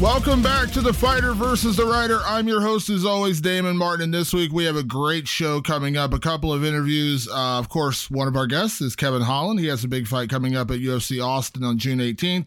Welcome back to the Fighter versus the Writer. I'm your host, as always, Damon Martin. This week we have a great show coming up. A couple of interviews. Uh, of course, one of our guests is Kevin Holland. He has a big fight coming up at UFC Austin on June 18th.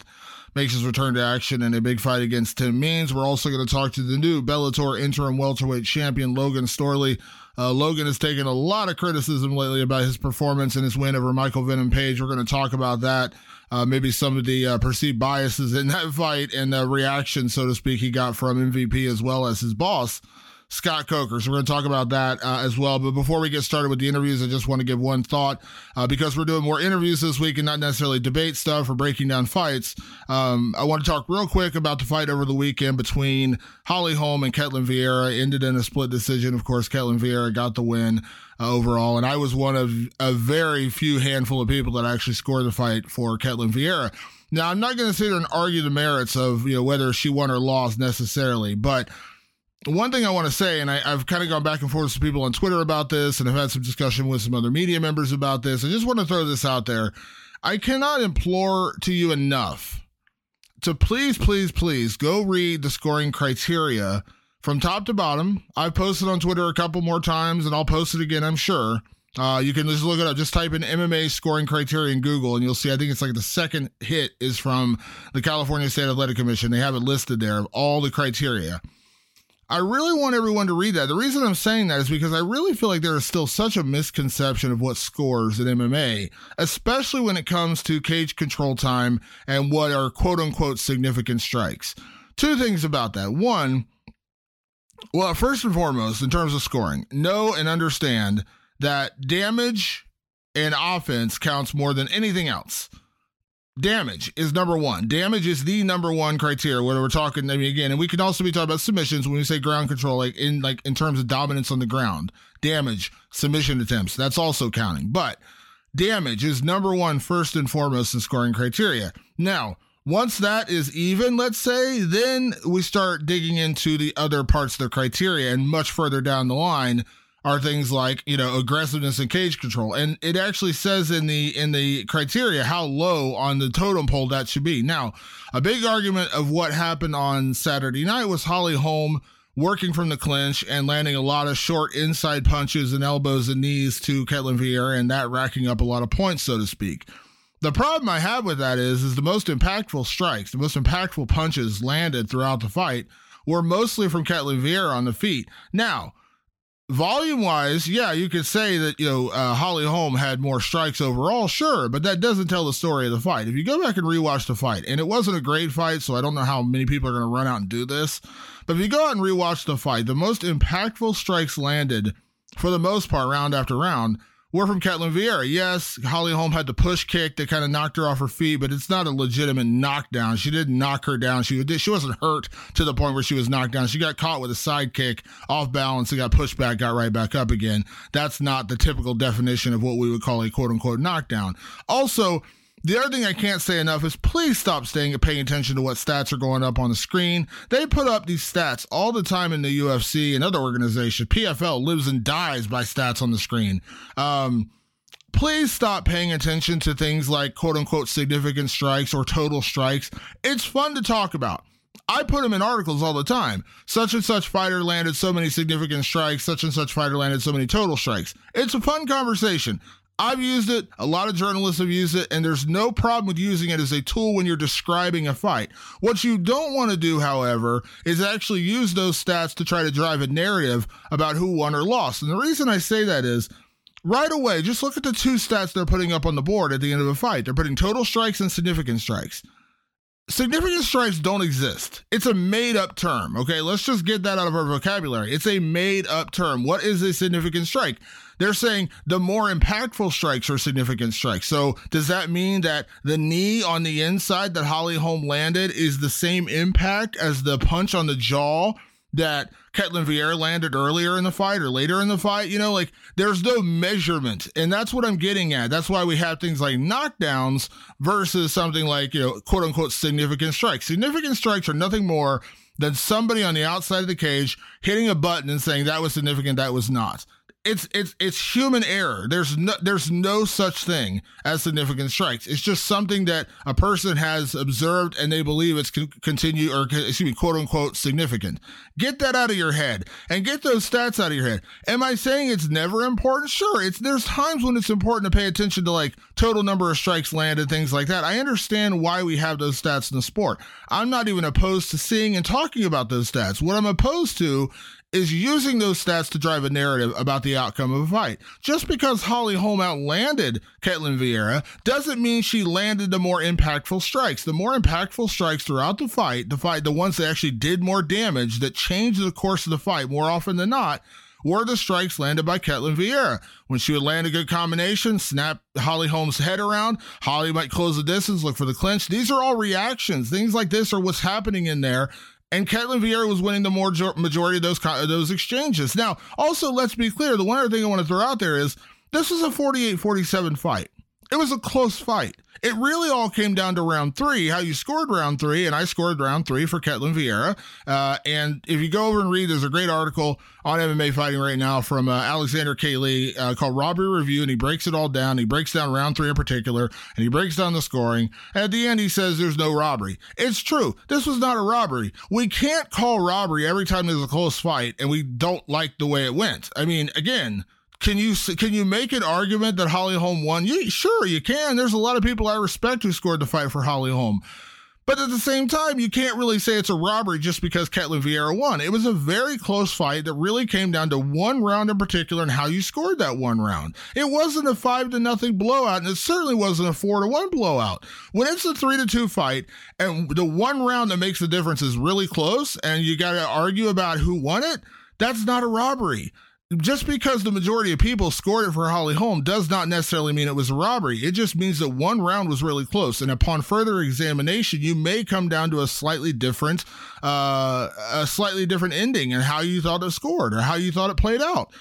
Makes his return to action in a big fight against Tim Means. We're also going to talk to the new Bellator interim welterweight champion, Logan Storley. Uh, Logan has taken a lot of criticism lately about his performance and his win over Michael Venom Page. We're going to talk about that uh, maybe some of the uh, perceived biases in that fight and the reaction, so to speak, he got from MVP as well as his boss. Scott Coker. So we're going to talk about that uh, as well. But before we get started with the interviews, I just want to give one thought uh, because we're doing more interviews this week and not necessarily debate stuff or breaking down fights. Um, I want to talk real quick about the fight over the weekend between Holly Holm and Ketlen Vieira. Ended in a split decision. Of course, Ketlen Vieira got the win. Uh, overall, and I was one of a very few handful of people that actually scored the fight for Ketlen Vieira. Now, I'm not going to sit here and argue the merits of you know whether she won or lost necessarily, but one thing I want to say, and I, have kind of gone back and forth with people on Twitter about this, and I've had some discussion with some other media members about this. I just want to throw this out there. I cannot implore to you enough to please, please, please go read the scoring criteria from top to bottom. I've posted on Twitter a couple more times, and I'll post it again, I'm sure. Uh, you can just look it up. Just type in MMA scoring criteria in Google, and you'll see. I think it's like the second hit is from the California State Athletic Commission. They have it listed there of all the criteria. I really want everyone to read that. The reason I'm saying that is because I really feel like there is still such a misconception of what scores in MMA, especially when it comes to cage control time and what are quote unquote significant strikes. Two things about that. One, well, first and foremost, in terms of scoring, know and understand that damage and offense counts more than anything else damage is number one. Damage is the number one criteria. Whether we're talking, I mean, again, and we can also be talking about submissions when we say ground control, like in like in terms of dominance on the ground, damage, submission attempts. That's also counting. But damage is number one, first and foremost in scoring criteria. Now, once that is even, let's say, then we start digging into the other parts of the criteria and much further down the line are things like you know aggressiveness and cage control. And it actually says in the in the criteria how low on the totem pole that should be. Now a big argument of what happened on saturday night was holly holm working from the clinch and landing a lot of short inside punches and elbows and knees to Ketlen Vieira and that racking up a lot of points so to speak. The problem I have with that is, is the most impactful strikes, the most impactful punches landed throughout the fight were mostly from Ketlen Vieira on the feet. Now, volume wise, yeah, you could say that, you know, uh, Holly Holm had more strikes overall, sure, but that doesn't tell the story of the fight. If you go back and rewatch the fight, and it wasn't a great fight, so I don't know how many people are going to run out and do this, but if you go out and rewatch the fight, the most impactful strikes landed for the most part, round after round, were from Ketlen Vieira. Yes, Holly Holm had the push kick that kind of knocked her off her feet, but it's not a legitimate knockdown. She didn't knock her down. She she wasn't hurt to the point where she was knocked down. She got caught with a side kick off balance and got pushed back, got right back up again. That's not the typical definition of what we would call a quote unquote knockdown. Also, the other thing I can't say enough is please stop staying paying attention to what stats are going up on the screen. They put up these stats all the time in the UFC and other organizations. PFL lives and dies by stats on the screen. Um, please stop paying attention to things like quote unquote significant strikes or total strikes. It's fun to talk about. I put them in articles all the time. Such and such fighter landed so many significant strikes, such and such fighter landed so many total strikes. It's a fun conversation. I've used it, a lot of journalists have used it, and there's no problem with using it as a tool when you're describing a fight. What you don't want to do, however, is actually use those stats to try to drive a narrative about who won or lost. And the reason I say that is right away, just look at the two stats they're putting up on the board at the end of a fight. They're putting total strikes and significant strikes. Significant strikes don't exist. It's a made up term. Okay, let's just get that out of our vocabulary. It's a made up term. What is a significant strike? They're saying the more impactful strikes are significant strikes. So does that mean that the knee on the inside that Holly Holm landed is the same impact as the punch on the jaw that Ketlen Vieira landed earlier in the fight or later in the fight. You know, like there's no measurement. And that's what I'm getting at. That's why we have things like knockdowns versus something like, you know, quote unquote significant strikes. Significant strikes are nothing more than somebody on the outside of the cage hitting a button and saying that was significant, that was not it's it's it's human error. There's no there's no such thing as significant strikes. It's just something that a person has observed and they believe it's con- continue or excuse me, quote unquote significant. Get that out of your head and get those stats out of your head. Am I saying it's never important? Sure, it's there's times when it's important to pay attention to like total number of strikes landed, things like that. I understand why we have those stats in the sport. I'm not even opposed to seeing and talking about those stats. What I'm opposed to is using those stats to drive a narrative about the outcome of a fight. Just because Holly Holm outlanded Ketlen Vieira doesn't mean she landed the more impactful strikes. The more impactful strikes throughout the fight, the fight, the ones that actually did more damage, that changed the course of the fight more often than not, were the strikes landed by Ketlen Vieira. When she would land a good combination, snap Holly Holm's head around, Holly might close the distance, look for the clinch. These are all reactions. Things like this are what's happening in there and Ketlen Vieira was winning the more majority of those those exchanges. Now, also let's be clear, the one other thing I want to throw out there is this was a 48-47 fight. It was a close fight. It really all came down to round three, how you scored round three, and I scored round three for Ketlen Vieira. Uh, and if you go over and read, there's a great article on MMA fighting right now from uh, Alexander K. Lee uh, called Robbery Review, and he breaks it all down. He breaks down round three in particular, and he breaks down the scoring. And at the end, he says there's no robbery. It's true. This was not a robbery. We can't call robbery every time there's a close fight and we don't like the way it went. I mean, again, can you can you make an argument that Holly Holm won? You, sure, you can. There's a lot of people I respect who scored the fight for Holly Holm. But at the same time, you can't really say it's a robbery just because Ketlen Vieira won. It was a very close fight that really came down to one round in particular and how you scored that one round. It wasn't a five to nothing blowout, and it certainly wasn't a four to one blowout. When it's a three to two fight, and the one round that makes the difference is really close, and you got to argue about who won it, that's not a robbery just because the majority of people scored it for Holly Holm does not necessarily mean it was a robbery. It just means that one round was really close, and upon further examination, you may come down to a slightly different, uh, a slightly different ending and how you thought it scored or how you thought it played out.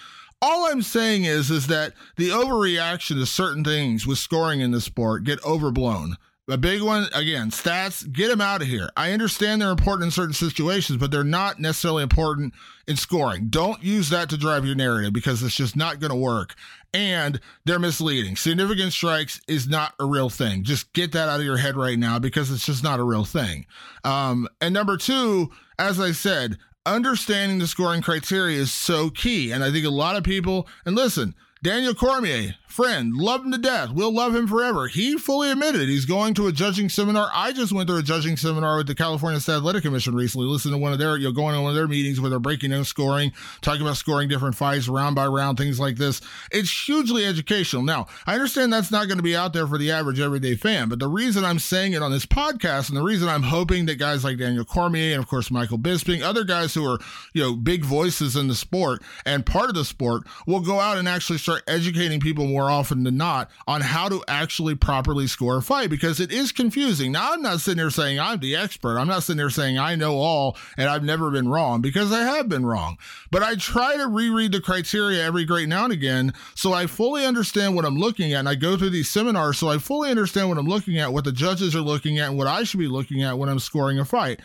All I'm saying is, is that the overreaction to certain things with scoring in the sport get overblown. A big one, again, stats, get them out of here. I understand they're important in certain situations, but they're not necessarily important in scoring. Don't use that to drive your narrative because it's just not going to work. And they're misleading. Significant strikes is not a real thing. Just get that out of your head right now because it's just not a real thing. Um, and number two, as I said, understanding the scoring criteria is so key. And I think a lot of people, and listen, Daniel Cormier, friend, love him to death. We'll love him forever. He fully admitted he's going to a judging seminar. I just went to a judging seminar with the California State Athletic Commission recently. Listen to one of their, you know, going on one of their meetings where they're breaking down scoring, talking about scoring different fights, round by round, things like this. It's hugely educational. Now, I understand that's not going to be out there for the average everyday fan, but the reason I'm saying it on this podcast and the reason I'm hoping that guys like Daniel Cormier and of course Michael Bisping, other guys who are, you know, big voices in the sport and part of the sport will go out and actually start educating people more often than not on how to actually properly score a fight because it is confusing. Now, I'm not sitting here saying I'm the expert. I'm not sitting here saying I know all and I've never been wrong because I have been wrong. But I try to reread the criteria every great now and again so I fully understand what I'm looking at. And I go through these seminars so I fully understand what I'm looking at, what the judges are looking at, and what I should be looking at when I'm scoring a fight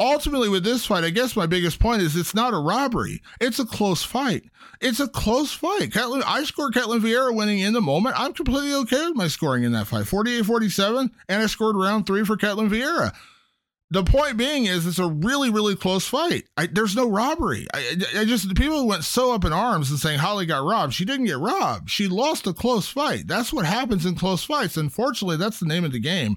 ultimately with this fight, I guess my biggest point is it's not a robbery. It's a close fight. It's a close fight. Ketlen, I scored Ketlen Vieira winning in the moment. I'm completely okay with my scoring in that fight. 48-47, and I scored round three for Ketlen Vieira. The point being is it's a really, really close fight. I, there's no robbery. I, I just the people went so up in arms and saying Holly got robbed. She didn't get robbed. She lost a close fight. That's what happens in close fights. Unfortunately, that's the name of the game.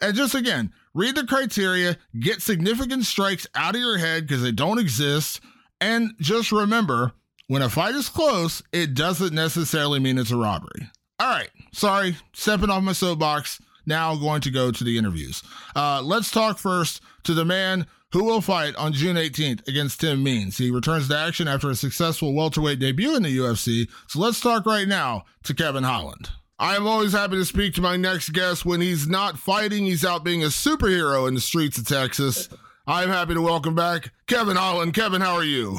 And just again, read the criteria, get significant strikes out of your head because they don't exist. And just remember when a fight is close, it doesn't necessarily mean it's a robbery. All right, sorry, stepping off my soapbox. Now going to go to the interviews. Uh, let's talk first to the man who will fight on June 18th against Tim Means. He returns to action after a successful welterweight debut in the UFC. So let's talk right now to Kevin Holland. I am always happy to speak to my next guest when he's not fighting, he's out being a superhero in the streets of Texas. I'm happy to welcome back Kevin Holland. Kevin, how are you?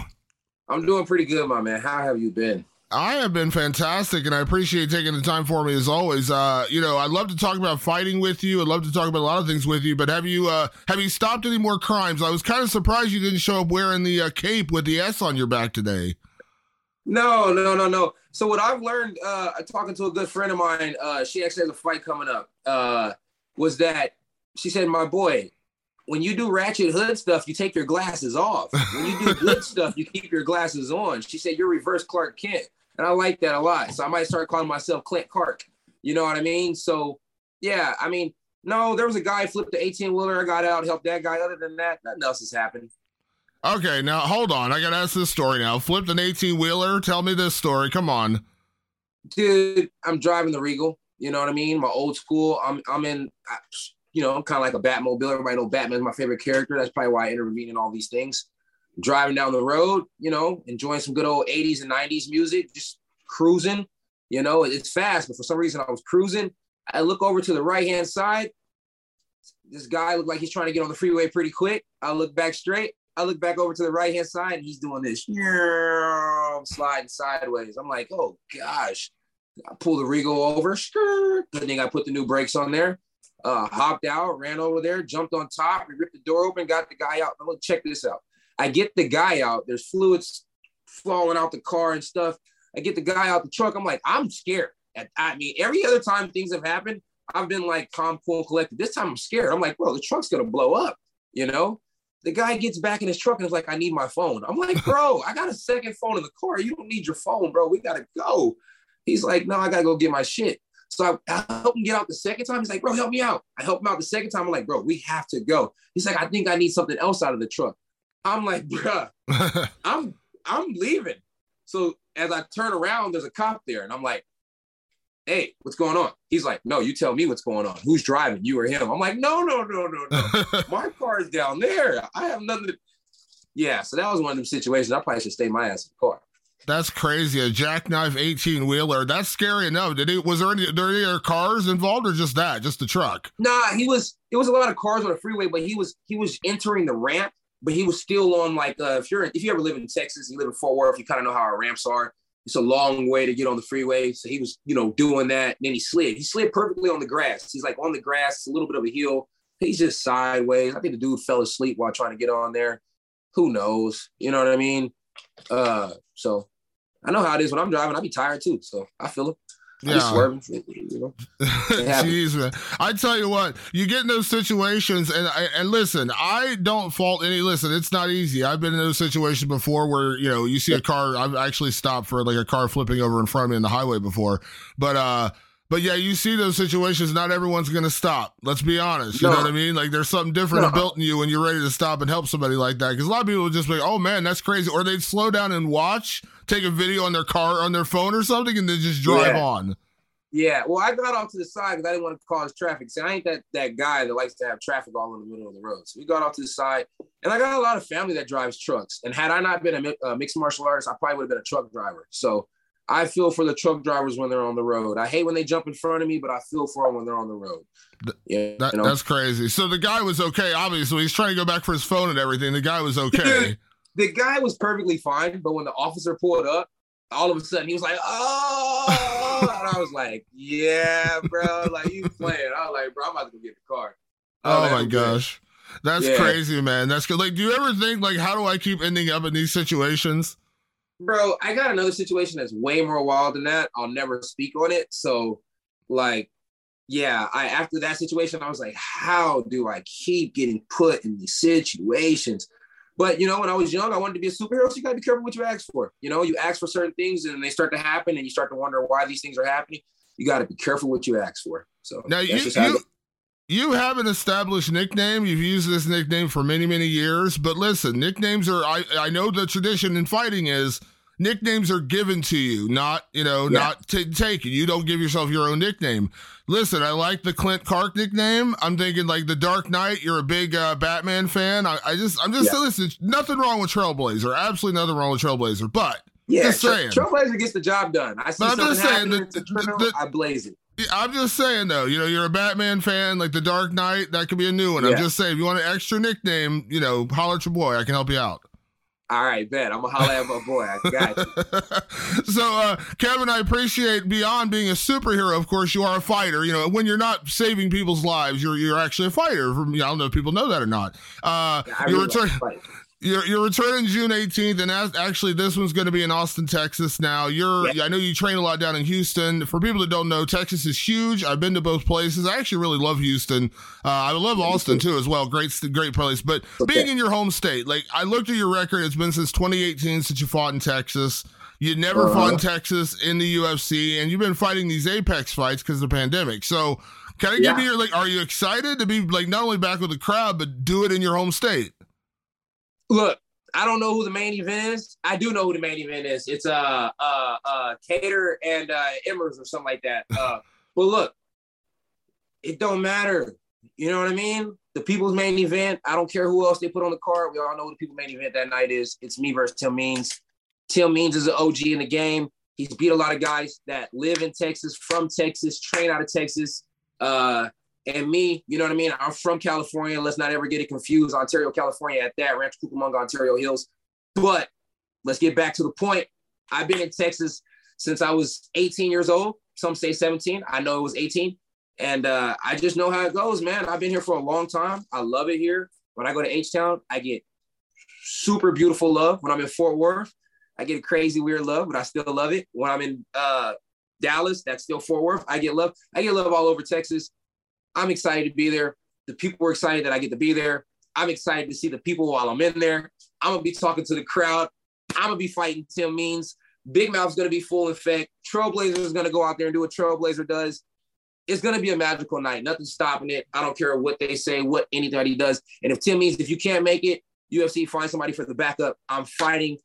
I'm doing pretty good, my man. How have you been? I have been fantastic, and I appreciate taking the time for me as always. Uh, you know, I'd love to talk about fighting with you. I'd love to talk about a lot of things with you. But have you uh, have you stopped any more crimes? I was kind of surprised you didn't show up wearing the uh, cape with the S on your back today. No, no, no, no. So what I've learned, uh, talking to a good friend of mine, uh, she actually has a fight coming up. Uh, was that she said, "My boy, when you do ratchet hood stuff, you take your glasses off. When you do good stuff, you keep your glasses on." She said, "You're reverse Clark Kent," and I like that a lot. So I might start calling myself Kent Clark. You know what I mean? So yeah, I mean, no, there was a guy flipped the 18 wheeler. I got out, helped that guy. Other than that, nothing else has happened. Okay, now hold on. I gotta ask this story now. Flipped an 18 wheeler. Tell me this story. Come on. Dude, I'm driving the Regal. You know what I mean? My old school. I'm I'm in. You know, I'm kind of like a Batmobile. Everybody know Batman's my favorite character. That's probably why I intervene in all these things. Driving down the road, you know, enjoying some good old 80s and 90s music, just cruising. You know, it's fast, but for some reason I was cruising. I look over to the right hand side. This guy looked like he's trying to get on the freeway pretty quick. I look back straight. I look back over to the right hand side and he's doing this, sliding sideways. I'm like, oh gosh. I pull the Regal over. Good thing I put the new brakes on there. Uh, hopped out, ran over there, jumped on top, we ripped the door open, got the guy out. Look, check this out. I get the guy out. There's fluids falling out the car and stuff. I get the guy out the truck. I'm like, I'm scared. I mean, every other time things have happened, I've been like calm, cool, collected. This time I'm scared. I'm like, bro, the truck's gonna blow up, you know? The guy gets back in his truck and is like, I need my phone. I'm like, bro, I got a second phone in the car. You don't need your phone, bro. We gotta go. He's like, no, I gotta go get my shit. So I, I help him get out the second time. He's like, bro, help me out. I help him out the second time. I'm like, bro, we have to go. He's like, I think I need something else out of the truck. I'm like, bruh, I'm I'm leaving. So as I turn around, there's a cop there, and I'm like, hey, what's going on? He's like, no, you tell me what's going on. Who's driving, you or him? I'm like, no, no, no, no, no. my car is down there. I have nothing to. Yeah, so that was one of them situations. I probably should stay my ass in the car. That's crazy. A jackknife 18 wheeler. That's scary enough. Did he, was there any, there any other cars involved or just that, just the truck? Nah, he was, it was a lot of cars on the freeway, but he was, he was entering the ramp, but he was still on like, uh, if you're, if you ever live in Texas, you live in Fort Worth, you kind of know how our ramps are it's a long way to get on the freeway. So he was, you know, doing that. And then he slid. He slid perfectly on the grass. He's like on the grass, a little bit of a hill. He's just sideways. I think the dude fell asleep while trying to get on there. Who knows? You know what I mean? Uh, so I know how it is when I'm driving. I be tired too. So I feel it. Yeah. Swerving, you know? Jeez, man. I tell you what, you get in those situations, and and listen, I don't fault any. Listen, it's not easy. I've been in those situations before where you know you see a car. I've actually stopped for like a car flipping over in front of me in the highway before, but uh but yeah, you see those situations. Not everyone's going to stop. Let's be honest. You no. know what I mean? Like there's something different no. built in you when you're ready to stop and help somebody like that. Because a lot of people would just be, like, "Oh man, that's crazy," or they'd slow down and watch, take a video on their car, on their phone or something, and then just drive yeah. on. Yeah, well, I got off to the side because I didn't want to cause traffic. See, I ain't that that guy that likes to have traffic all in the middle of the road. So we got off to the side, and I got a lot of family that drives trucks. And had I not been a, a mixed martial artist, I probably would have been a truck driver. So I feel for the truck drivers when they're on the road. I hate when they jump in front of me, but I feel for them when they're on the road. Yeah, that, you know? that's crazy. So the guy was okay. Obviously, he's trying to go back for his phone and everything. The guy was okay. the guy was perfectly fine, but when the officer pulled up, all of a sudden he was like, "Oh!" and I was like, "Yeah, bro, like you playing?" I was like, "Bro, I'm about to go get the car." Oh, my gosh. That's yeah. crazy, man. That's good. Like, do you ever think like, how do I keep ending up in these situations? Bro, I got another situation that's way more wild than that. I'll never speak on it. So, like, yeah, I after that situation, I was like, how do I keep getting put in these situations? But you know, when I was young, I wanted to be a superhero. So you gotta be careful what you ask for. You know, you ask for certain things and they start to happen, and you start to wonder why these things are happening. You got to be careful what you ask for. So now you you, you have an established nickname. You've used this nickname for many many years. But listen, nicknames are. I I know the tradition in fighting is nicknames are given to you, not you know, yeah. not t- taken. You don't give yourself your own nickname. Listen, I like the Kent Clark nickname. I'm thinking like the Dark Knight. You're a big uh, Batman fan. I, I, just, I'm just yeah. listen. Nothing wrong with Trailblazer. Absolutely nothing wrong with Trailblazer. But yeah, just saying, Trailblazer gets the job done. I see something just saying, the, the, the, I blaze it. I'm just saying though, you know, you're a Batman fan, like the Dark Knight. That could be a new one. Yeah. I'm just saying, if you want an extra nickname, you know, holler at your boy. I can help you out. All right, bet. I'm gonna holler at my boy. I got you. so, uh, Kevin, I appreciate beyond being a superhero. Of course, you are a fighter. You know, when you're not saving people's lives, you're you're actually a fighter. From I don't know if people know that or not. Uh, yeah, you're returning. You're, you're returning June 18th, and as, actually, this one's going to be in Austin, Texas. Now, you're I know you train a lot down in Houston. For people that don't know, Texas is huge. I've been to both places. I actually really love Houston. Uh, I love Austin too as well. Great, great place. But okay. being in your home state, like I looked at your record. It's been since 2018 since you fought in Texas. You never uh-huh. fought in Texas in the UFC, and you've been fighting these Apex fights because of the pandemic. So, can I yeah. give me your like? Are you excited to be like not only back with the crowd, but do it in your home state? Look, I don't know who the main event is. I do know who the main event is. It's uh uh uh Kattar and uh Emmers or something like that. Uh but look, it don't matter. You know what I mean? The people's main event. I don't care who else they put on the card. We all know who the people's main event that night is. It's me versus Tim Means. Tim Means is an OG in the game. He's beat a lot of guys that live in Texas, from Texas, train out of Texas. Uh, and me, you know what I mean? I'm from California. Let's not ever get it confused. Ontario, California at that, Rancho Cucamonga, Ontario Hills. But let's get back to the point. I've been in Texas since I was 18 years old. Some say 17. I know it was 18. And uh, I just know how it goes, man. I've been here for a long time. I love it here. When I go to H-Town, I get super beautiful love. When I'm in Fort Worth, I get a crazy weird love, but I still love it. When I'm in uh, Dallas, that's still Fort Worth. I get love. I get love all over Texas. I'm excited to be there. The people are excited that I get to be there. I'm excited to see the people while I'm in there. I'm gonna be talking to the crowd. I'm gonna be fighting Tim Means. Big Mouth's gonna be full effect. Trailblazer is gonna go out there and do what Trailblazer does. It's gonna be a magical night. Nothing's stopping it. I don't care what they say, what anybody does. And if Tim Means, if you can't make it, UFC find somebody for the backup. I'm fighting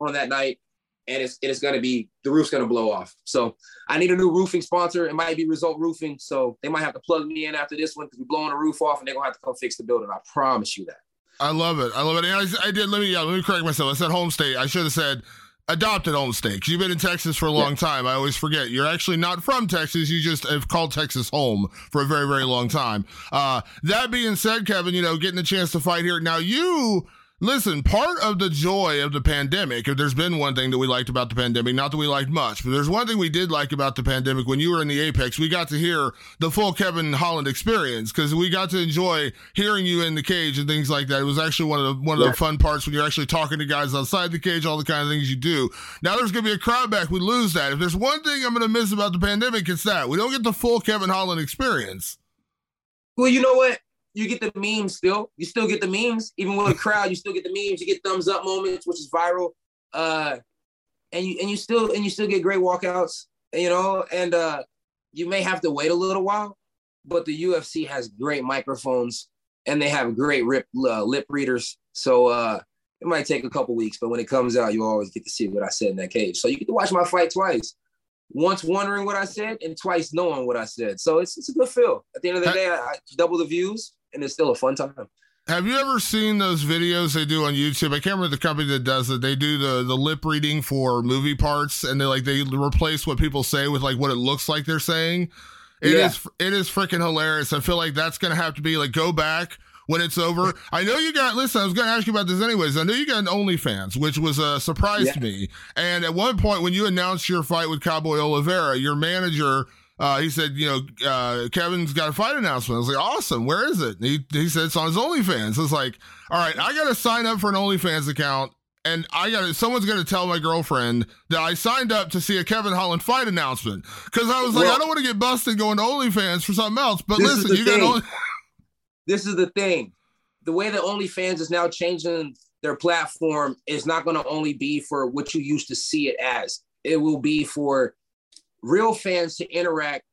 on that night and it's it's going to be the roof's going to blow off. So I need a new roofing sponsor. It might be Result Roofing, so they might have to plug me in after this one because we're blowing the roof off, and they're gonna have to come fix the building. I promise you that. I love it. I love it. I, I, did. Let me yeah, let me correct myself. I said home state. I should have said adopted home state because you've been in Texas for a long yeah. time. I always forget. You're actually not from Texas. You just have called Texas home for a very very long time. Uh, that being said, Kevin, you know, getting a chance to fight here now, you Listen, part of the joy of the pandemic, if there's been one thing that we liked about the pandemic, not that we liked much, but there's one thing we did like about the pandemic. When you were in the Apex, we got to hear the full Kevin Holland experience because we got to enjoy hearing you in the cage and things like that. It was actually one of the one of yeah. the fun parts when you're actually talking to guys outside the cage, all the kind of things you do. Now there's going to be a crowd back. We lose that. If there's one thing I'm going to miss about the pandemic, it's that we don't get the full Kevin Holland experience. Well, you know what? You get the memes still. You still get the memes, even with a crowd. You still get the memes. You get thumbs up moments, which is viral. Uh, and you and you still and you still get great walkouts. You know, and uh, you may have to wait a little while, but the UFC has great microphones and they have great rip, uh, lip readers. So uh, it might take a couple weeks, but when it comes out, you always get to see what I said in that cage. So you get to watch my fight twice once wondering what I said and twice knowing what I said. So it's, it's a good feel. At the end of the day, I, I double the views and it's still a fun time. Have you ever seen those videos they do on YouTube? I can't remember the company that does it. They do the the lip reading for movie parts, and they like they replace what people say with like what it looks like they're saying. It yeah. is it is freaking hilarious. I feel like that's gonna have to be like go back when it's over. I know you got. Listen, I was going to ask you about this anyways. I know you got an OnlyFans, which was uh, a surprise yeah. to me. And at one point, when you announced your fight with Cowboy Oliveira, your manager uh, he said, you know, uh, Kevin's got a fight announcement. I was like, awesome. Where is it? He, he said it's on his OnlyFans. I was like, all right, I got to sign up for an OnlyFans account. And I got to, someone's going to tell my girlfriend that I signed up to see a Kevin Holland fight announcement. Cause I was like, well, I don't want to get busted going to OnlyFans for something else. But listen, you got only. this is the thing. The way that OnlyFans is now changing their platform is not going to only be for what you used to see it as. It will be for real fans to interact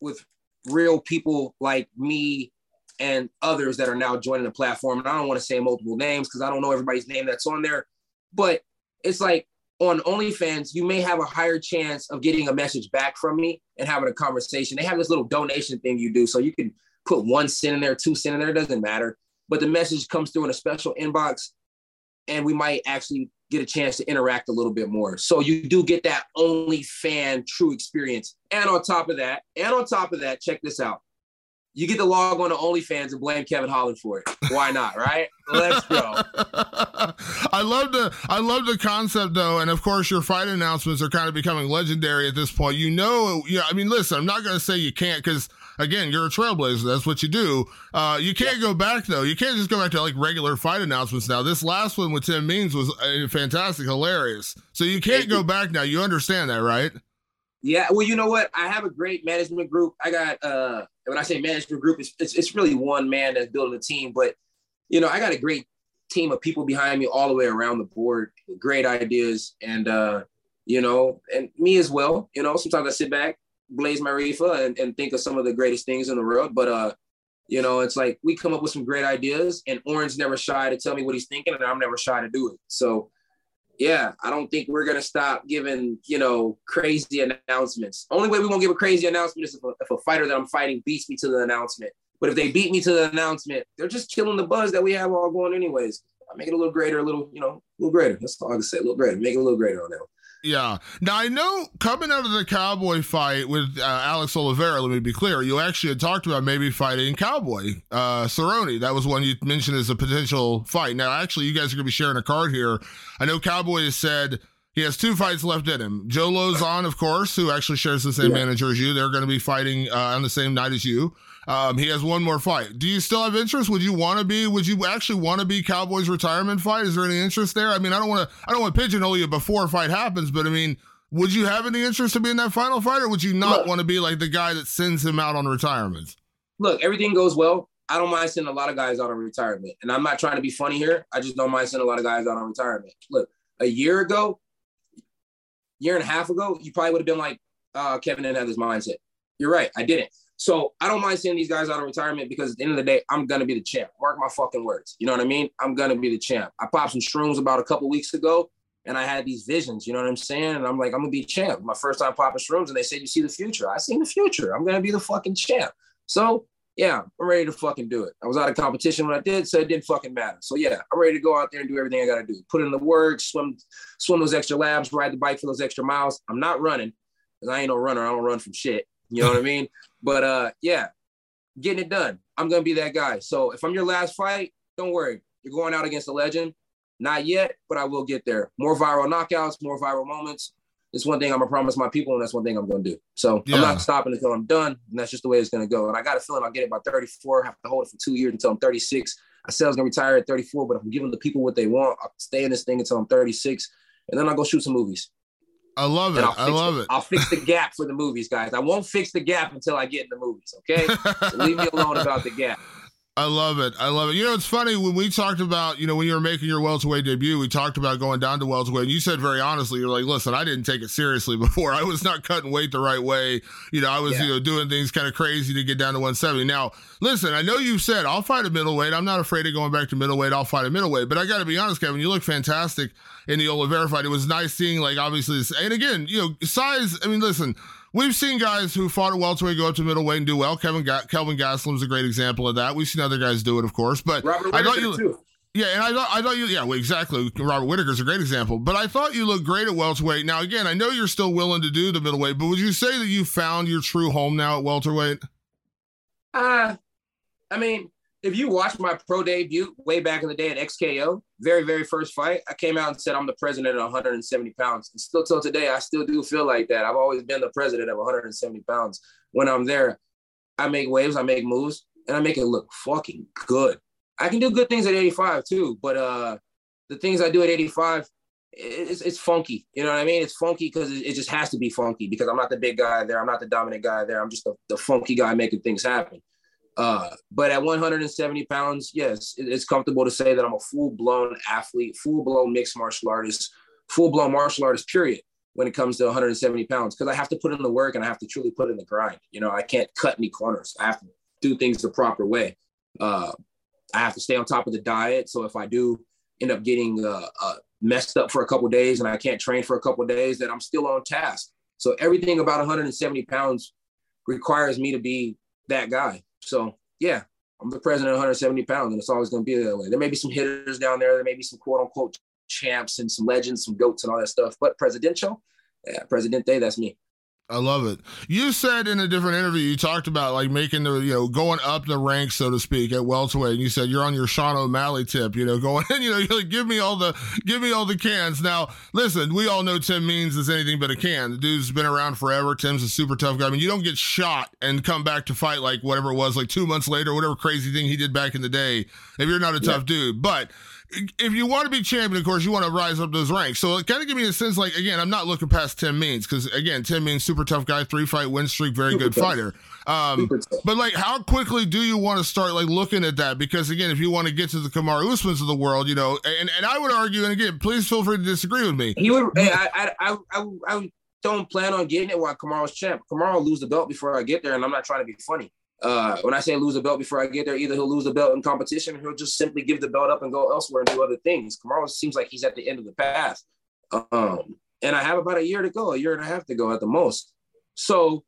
with real people like me and others that are now joining the platform. And I don't want to say multiple names because I don't know everybody's name that's on there, but it's like on OnlyFans, you may have a higher chance of getting a message back from me and having a conversation. They have this little donation thing you do. So you can put one cent in there, two cent in there, it doesn't matter. But the message comes through in a special inbox and we might actually get a chance to interact a little bit more. So you do get that only fan true experience. And on top of that, and on top of that, check this out. You get to log on to OnlyFans and blame Kevin Holland for it. Why not, right? Let's go. I love the I love the concept though, and of course your fight announcements are kind of becoming legendary at this point. You know, yeah. I mean, listen, I'm not going to say you can't because again, you're a trailblazer. That's what you do. Uh, you can't yeah. go back though. You can't just go back to like regular fight announcements now. This last one with Tim Means was uh, fantastic, hilarious. So you can't go back now. You understand that, right? Yeah. Well, you know what? I have a great management group. I got uh, when I say management group, it's, it's it's really one man that's building a team, but you know, I got a great team of people behind me all the way around the board, great ideas, and uh, you know, and me as well. You know, sometimes I sit back blaze reefer and, and think of some of the greatest things in the world. But uh, you know, it's like we come up with some great ideas, and Orange never shy to tell me what he's thinking, and I'm never shy to do it. So yeah, I don't think we're gonna stop giving you know crazy announcements. Only way we won't give a crazy announcement is if a, if a fighter that I'm fighting beats me to the announcement. But if they beat me to the announcement, they're just killing the buzz that we have all going anyways. I make it a little greater, a little, you know, a little greater. That's all I can say. A little greater. Make it a little greater on that. Yeah. Now I know coming out of the Cowboy fight with uh, Alex Oliveira. Let me be clear. You actually had talked about maybe fighting Cowboy uh, Cerrone. That was one you mentioned as a potential fight. Now, actually, you guys are going to be sharing a card here. I know Cowboy has said he has two fights left in him. Joe Lauzon, of course, who actually shares the same yeah. manager as you. They're going to be fighting uh, on the same night as you. Um, he has one more fight. Do you still have interest? Would you want to be? Would you actually want to be Cowboys retirement fight? Is there any interest there? I mean, I don't want to. I don't want to pigeonhole you before a fight happens, but I mean, would you have any interest to be in that final fight, or would you not want to be like the guy that sends him out on retirement? Look, everything goes well. I don't mind sending a lot of guys out on retirement, and I'm not trying to be funny here. I just don't mind sending a lot of guys out on retirement. Look, a year ago, year and a half ago, you probably would have been like, uh, Kevin didn't have this mindset. You're right, I didn't. So I don't mind seeing these guys out of retirement because at the end of the day, I'm gonna be the champ. Mark my fucking words. You know what I mean? I'm gonna be the champ. I popped some shrooms about a couple weeks ago, and I had these visions. You know what I'm saying? And I'm like, I'm gonna be champ. My first time popping shrooms, and they said, "You see the future." I seen the future. I'm gonna be the fucking champ. So yeah, I'm ready to fucking do it. I was out of competition when I did, so it didn't fucking matter. So yeah, I'm ready to go out there and do everything I gotta do. Put in the work, swim, swim those extra laps, ride the bike for those extra miles. I'm not running because I ain't no runner. I don't run from shit. You know what I mean? But uh, yeah, getting it done. I'm gonna be that guy. So if I'm your last fight, don't worry. You're going out against a legend. Not yet, but I will get there. More viral knockouts, more viral moments. It's one thing I'm gonna promise my people, and that's one thing I'm gonna do. So yeah. I'm not stopping until I'm done, and that's just the way it's gonna go. And I got a feeling I'll get it by 34. Have to hold it for two years until I'm 36. I said I was gonna retire at 34, but if I'm giving the people what they want, I'll stay in this thing until I'm 36, and then I'll go shoot some movies. I love it. I love it. I'll fix the gap for the movies, guys. I won't fix the gap until I get in the movies. Okay, so leave me alone about the gap. I love it. I love it. You know, it's funny when we talked about, you know, when you were making your welterweight debut, we talked about going down to welterweight. And you said very honestly, you're like, listen, I didn't take it seriously before. I was not cutting weight the right way. You know, I was, yeah. you know, doing things kind of crazy to get down to 170. Now, listen, I know you said I'll fight a middleweight. I'm not afraid of going back to middleweight. I'll fight a middleweight. But I got to be honest, Kevin, you look fantastic in the Oliveira fight. It was nice seeing, like, obviously, this, and again, you know, size. I mean, listen, We've seen guys who fought at welterweight go up to middleweight and do well. Kevin Ga- Kelvin Gastelum's a great example of that. We've seen other guys do it, of course. But Robert I thought you, too. Yeah, and I thought I thought you yeah, well, exactly. Robert Whitaker's a great example. But I thought you looked great at welterweight. Now again, I know you're still willing to do the middleweight, but would you say that you found your true home now at welterweight? Uh I mean, if you watch my pro debut way back in the day at XKO, very, very first fight, I came out and said I'm the president of 170 pounds. And still till today, I still do feel like that. I've always been the president of 170 pounds. When I'm there, I make waves, I make moves, and I make it look fucking good. I can do good things at 85 too, but uh the things I do at 85, it's, it's funky. You know what I mean? It's funky because it, it, just has to be funky because I'm not the big guy there. I'm not the dominant guy there. I'm just the, the funky guy making things happen. Uh, but at 170 pounds, yes, it's comfortable to say that I'm a full blown athlete, full blown mixed martial artist, full blown martial artist, period, when it comes to 170 pounds, because I have to put in the work and I have to truly put in the grind. You know, I can't cut any corners. I have to do things the proper way. Uh, I have to stay on top of the diet. So if I do end up getting uh, uh, messed up for a couple days and I can't train for a couple days, then I'm still on task. So everything about 170 pounds requires me to be that guy. So yeah, I'm the president of 170 pounds, and it's always going to be that way. There may be some hitters down there. There may be some quote unquote champs and some legends, some goats, and all that stuff. But presidential, yeah, President Day, that's me. I love it. You said in a different interview, you talked about like making the, you know, going up the ranks, so to speak, at welterweight. And you said you're on your Sean O'Malley tip, you know, going, you know, you're like, give me all the, give me all the cans. Now, listen, we all know Tim Means is anything but a can. The dude's been around forever. Tim's a super tough guy. I mean, you don't get shot and come back to fight like whatever it was, like two months later, whatever crazy thing he did back in the day, if you're not a tough yeah. dude. But if you want to be champion, of course, you want to rise up those ranks. So it kind of give me a sense like, again, I'm not looking past Tim Means because, again, Tim Means, super tough guy, three fight win streak, very super good tough. fighter. Um, but like, how quickly do you want to start like looking at that? Because again, if you want to get to the Kamaru Usmans of the world, you know, and, and I would argue, and again, please feel free to disagree with me. He would, I, I, I, I, don't plan on getting it while Kamaru's champ. Kamaru will lose the belt before I get there, and I'm not trying to be funny. Uh, when I say lose the belt before I get there, either he'll lose the belt in competition or he'll just simply give the belt up and go elsewhere and do other things. Kamaru seems like he's at the end of the path. Um, and I have about a year to go, a year and a half to go at the most. So,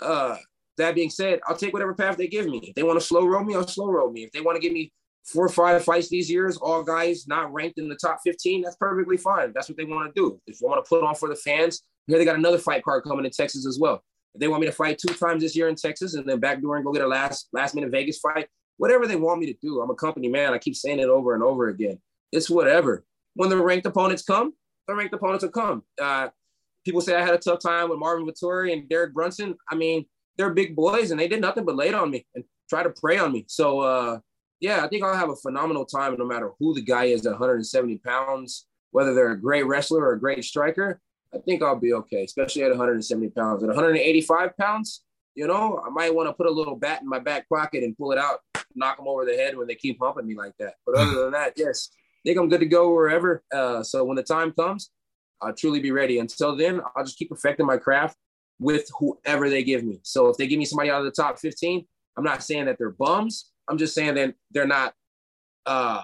uh, that being said, I'll take whatever path they give me. If they want to slow roll me, I'll slow roll me. If they want to give me four or five fights these years, all guys not ranked in the top 15, that's perfectly fine. That's what they want to do. If they want to put on for the fans, here they got another fight card coming in Texas as well. If they want me to fight two times this year in Texas and then backdoor and go get a last last minute Vegas fight, whatever they want me to do. I'm a company man. I keep saying it over and over again. It's whatever. When the ranked opponents come, the ranked opponents will come. Uh, people say I had a tough time with Marvin Vettori and Derek Brunson. I mean, they're big boys and they did nothing but lay on me and try to prey on me. So uh, yeah, I think I'll have a phenomenal time no matter who the guy is at 170 pounds, whether they're a great wrestler or a great striker. I think I'll be okay, especially at 170 pounds. At 185 pounds, you know, I might want to put a little bat in my back pocket and pull it out, knock them over the head when they keep humping me like that. But other than that, yes, I think I'm good to go wherever. Uh, so when the time comes, I'll truly be ready. Until then, I'll just keep perfecting my craft with whoever they give me. So if they give me somebody out of the top 15, I'm not saying that they're bums. I'm just saying that they're not uh,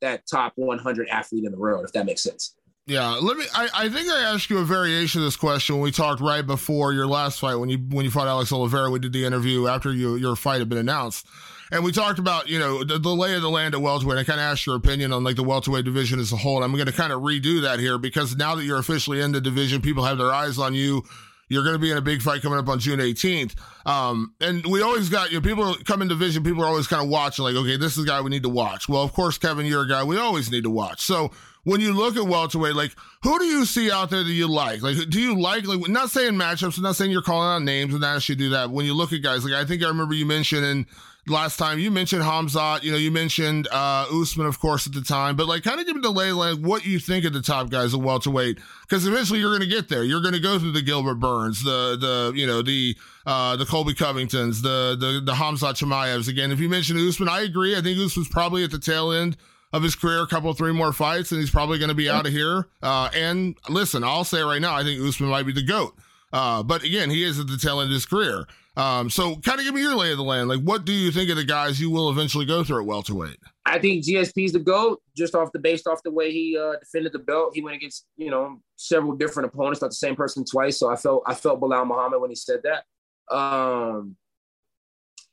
that top 100 athlete in the world, if that makes sense. Yeah, let me. I, I think I asked you a variation of this question when we talked right before your last fight when you when you fought Alex Oliveira. We did the interview after you, your fight had been announced, and we talked about you know the, the lay of the land at welterweight. I kind of asked your opinion on like the welterweight division as a whole. And I'm going to kind of redo that here because now that you're officially in the division, people have their eyes on you You're going to be in a big fight coming up on June 18th. Um, and we always got, you know, people come in division, people are always kind of watching, like, okay, this is a guy we need to watch. Well, of course, Kevin, you're a guy we always need to watch. So when you look at welterweight, like, who do you see out there that you like? Like, do you like, like, not saying matchups, not saying you're calling out names and that should do that. When you look at guys, like, I think I remember you mentioning, last time. You mentioned Hamzat, you know, you mentioned uh Usman, of course, at the time, but like kind of give me the lay like what you think of the top guys at welterweight, because eventually you're gonna get there. You're gonna go through the Gilbert Burns, the the you know, the uh the Colby Covingtons, the the the Hamzat Chimaevs. Again, if you mentioned Usman, I agree. I think Usman's probably at the tail end of his career, a couple three more fights, and he's probably gonna be out of here. Uh and listen, I'll say right now, I think Usman might be the GOAT. Uh, but again, he is at the tail end of his career. Um, so kind of give me your lay of the land. Like, what do you think of the guys you will eventually go through at welterweight? I think GSP's the GOAT, just off the based off the way he uh, defended the belt. He went against, you know, several different opponents, not the same person twice. So I felt I felt Belal Muhammad when he said that. Um,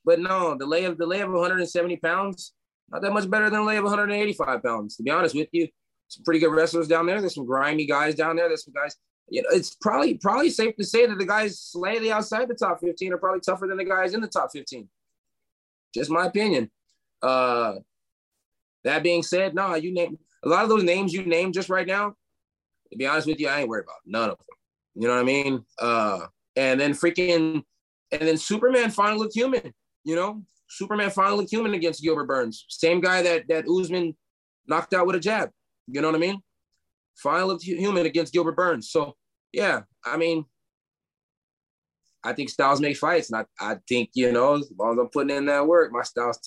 but no, the lay of the lay of 170 pounds, not that much better than lay of 185 pounds, to be honest with you. Some pretty good wrestlers down there. There's some grimy guys down there. There's some guys you know, it's probably probably safe to say that the guys slightly outside the top 15 are probably tougher than the guys in the top 15. Just my opinion. Uh that being said, no, you name a lot of those names you named just right now. To be honest with you, I ain't worried about none of them. You know what I mean? Uh and then freaking and then Superman finally looked human, you know? Superman finally human against Gilbert Burns. Same guy that that Usman knocked out with a jab. You know what I mean? Finally human against Gilbert Burns. So yeah, I mean, I think styles make fights, and I, I think you know as long as I'm putting in that work, my style's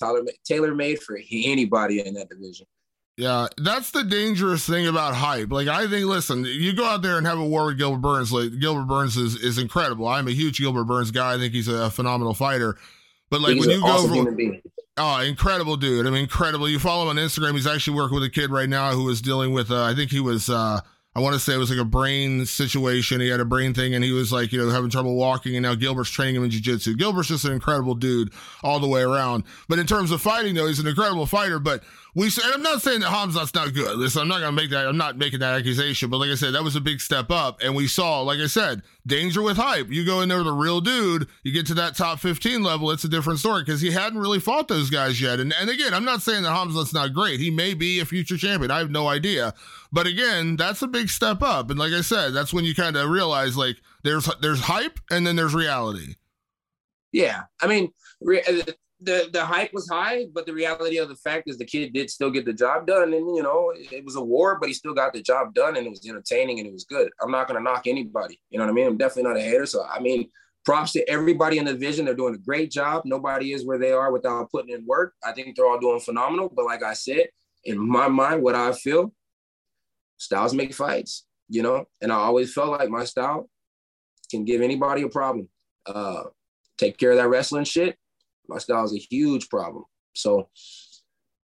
tailor made for anybody in that division. Yeah, that's the dangerous thing about hype. Like I think, listen, you go out there and have a war with Gilbert Burns. Like Gilbert Burns is is incredible. I'm a huge Gilbert Burns guy. I think he's a phenomenal fighter. But like when you go awesome oh, incredible dude. I mean, incredible. You follow him on Instagram. He's actually working with a kid right now who is dealing with. Uh, I think he was. Uh, I want to say it was like a brain situation. He had a brain thing and he was like, you know, having trouble walking. And now Gilbert's training him in jiu-jitsu. Gilbert's just an incredible dude all the way around. But in terms of fighting, though, he's an incredible fighter. But we and I'm not saying that Hamzat's not good. Listen, I'm not gonna make that. I'm not making that accusation. But like I said, that was a big step up, and we saw, like I said, danger with hype. You go in there with a real dude, you get to that top 15 level, it's a different story because he hadn't really fought those guys yet. And and again, I'm not saying that Hamzat's not great. He may be a future champion. I have no idea. But again, that's a big step up. And like I said, that's when you kind of realize like there's there's hype and then there's reality. Yeah, I mean, re- uh, the the hype was high, but the reality of the fact is the kid did still get the job done, and you know it was a war, but he still got the job done, and it was entertaining and it was good. I'm not gonna knock anybody, you know what I mean? I'm definitely not a hater, so I mean, props to everybody in the division. They're doing a great job. Nobody is where they are without putting in work. I think they're all doing phenomenal. But like I said, in my mind, what I feel, styles make fights, you know, and I always felt like my style can give anybody a problem. Uh, take care of that wrestling shit my style is a huge problem. So,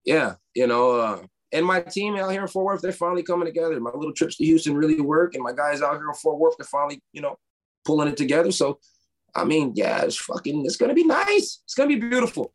yeah, you know, uh, and my team out here in Fort Worth, they're finally coming together. My little trips to Houston really work, and my guys out here in Fort Worth, they're finally, you know, pulling it together. So, I mean, yeah, it's fucking, it's gonna be nice. It's gonna be beautiful.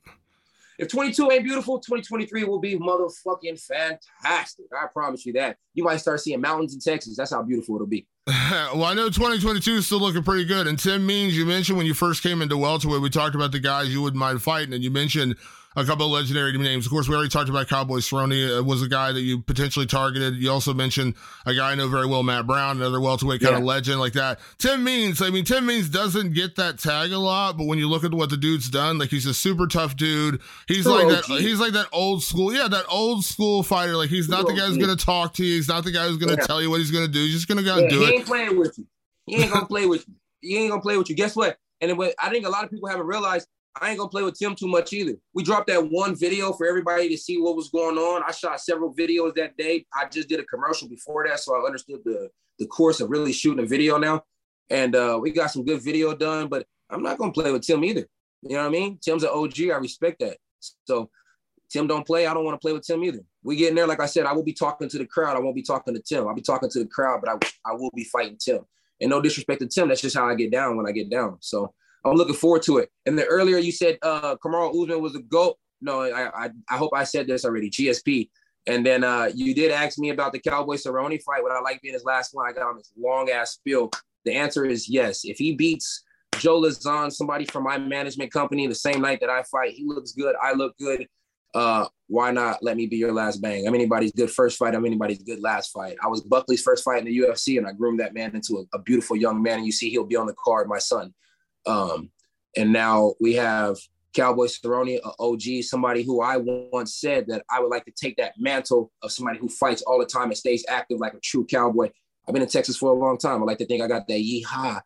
If 22 ain't beautiful, 2023 will be motherfucking fantastic. I promise you that. You might start seeing mountains in Texas. That's how beautiful it'll be. well, I know 2022 is still looking pretty good. And Tim Means, you mentioned when you first came into welterweight, we talked about the guys you wouldn't mind fighting, and you mentioned a couple of legendary names. Of course, we already talked about Cowboy Cerrone was a guy that you potentially targeted. You also mentioned a guy I know very well, Matt Brown, another welterweight kind yeah. of legend like that. Tim Means, I mean, Tim Means doesn't get that tag a lot, but when you look at what the dude's done, like he's a super tough dude. He's like that. He's like that old school, yeah, that old school fighter. Like he's not the guy who's gonna talk to you. He's not the guy who's gonna yeah. tell you what he's gonna do. He's just gonna go yeah, do he it. He ain't playing with you. He ain't gonna play with you. He ain't gonna play with you. Guess what? And I think a lot of people haven't realized I ain't gonna play with Tim too much either. We dropped that one video for everybody to see what was going on. I shot several videos that day. I just did a commercial before that, so I understood the the course of really shooting a video now. And uh, we got some good video done, but I'm not gonna play with Tim either. You know what I mean? Tim's an OG. I respect that. So Tim don't play. I don't want to play with Tim either. We get in there, like I said, I will be talking to the crowd. I won't be talking to Tim. I'll be talking to the crowd, but I, I will be fighting Tim. And no disrespect to Tim, that's just how I get down when I get down. So I'm looking forward to it. And then earlier you said uh Kamaru Usman was a GOAT. No, I, I, I hope I said this already. GSP. And then uh, you did ask me about the Cowboy Cerrone fight. What I like being his last one, I got on this long ass spiel The answer is yes. If he beats Joe Lauzon, somebody from my management company, the same night that I fight, he looks good. I look good. Uh, why not let me be your last bang? I'm anybody's good first fight. I'm anybody's good last fight. I was Buckley's first fight in the UFC, and I groomed that man into a, a beautiful young man. And you see, he'll be on the card, my son. Um, and now we have Cowboy Cerrone, an OG, somebody who I once said that I would like to take that mantle of somebody who fights all the time and stays active like a true cowboy. I've been in Texas for a long time. I like to think I got that yeehaw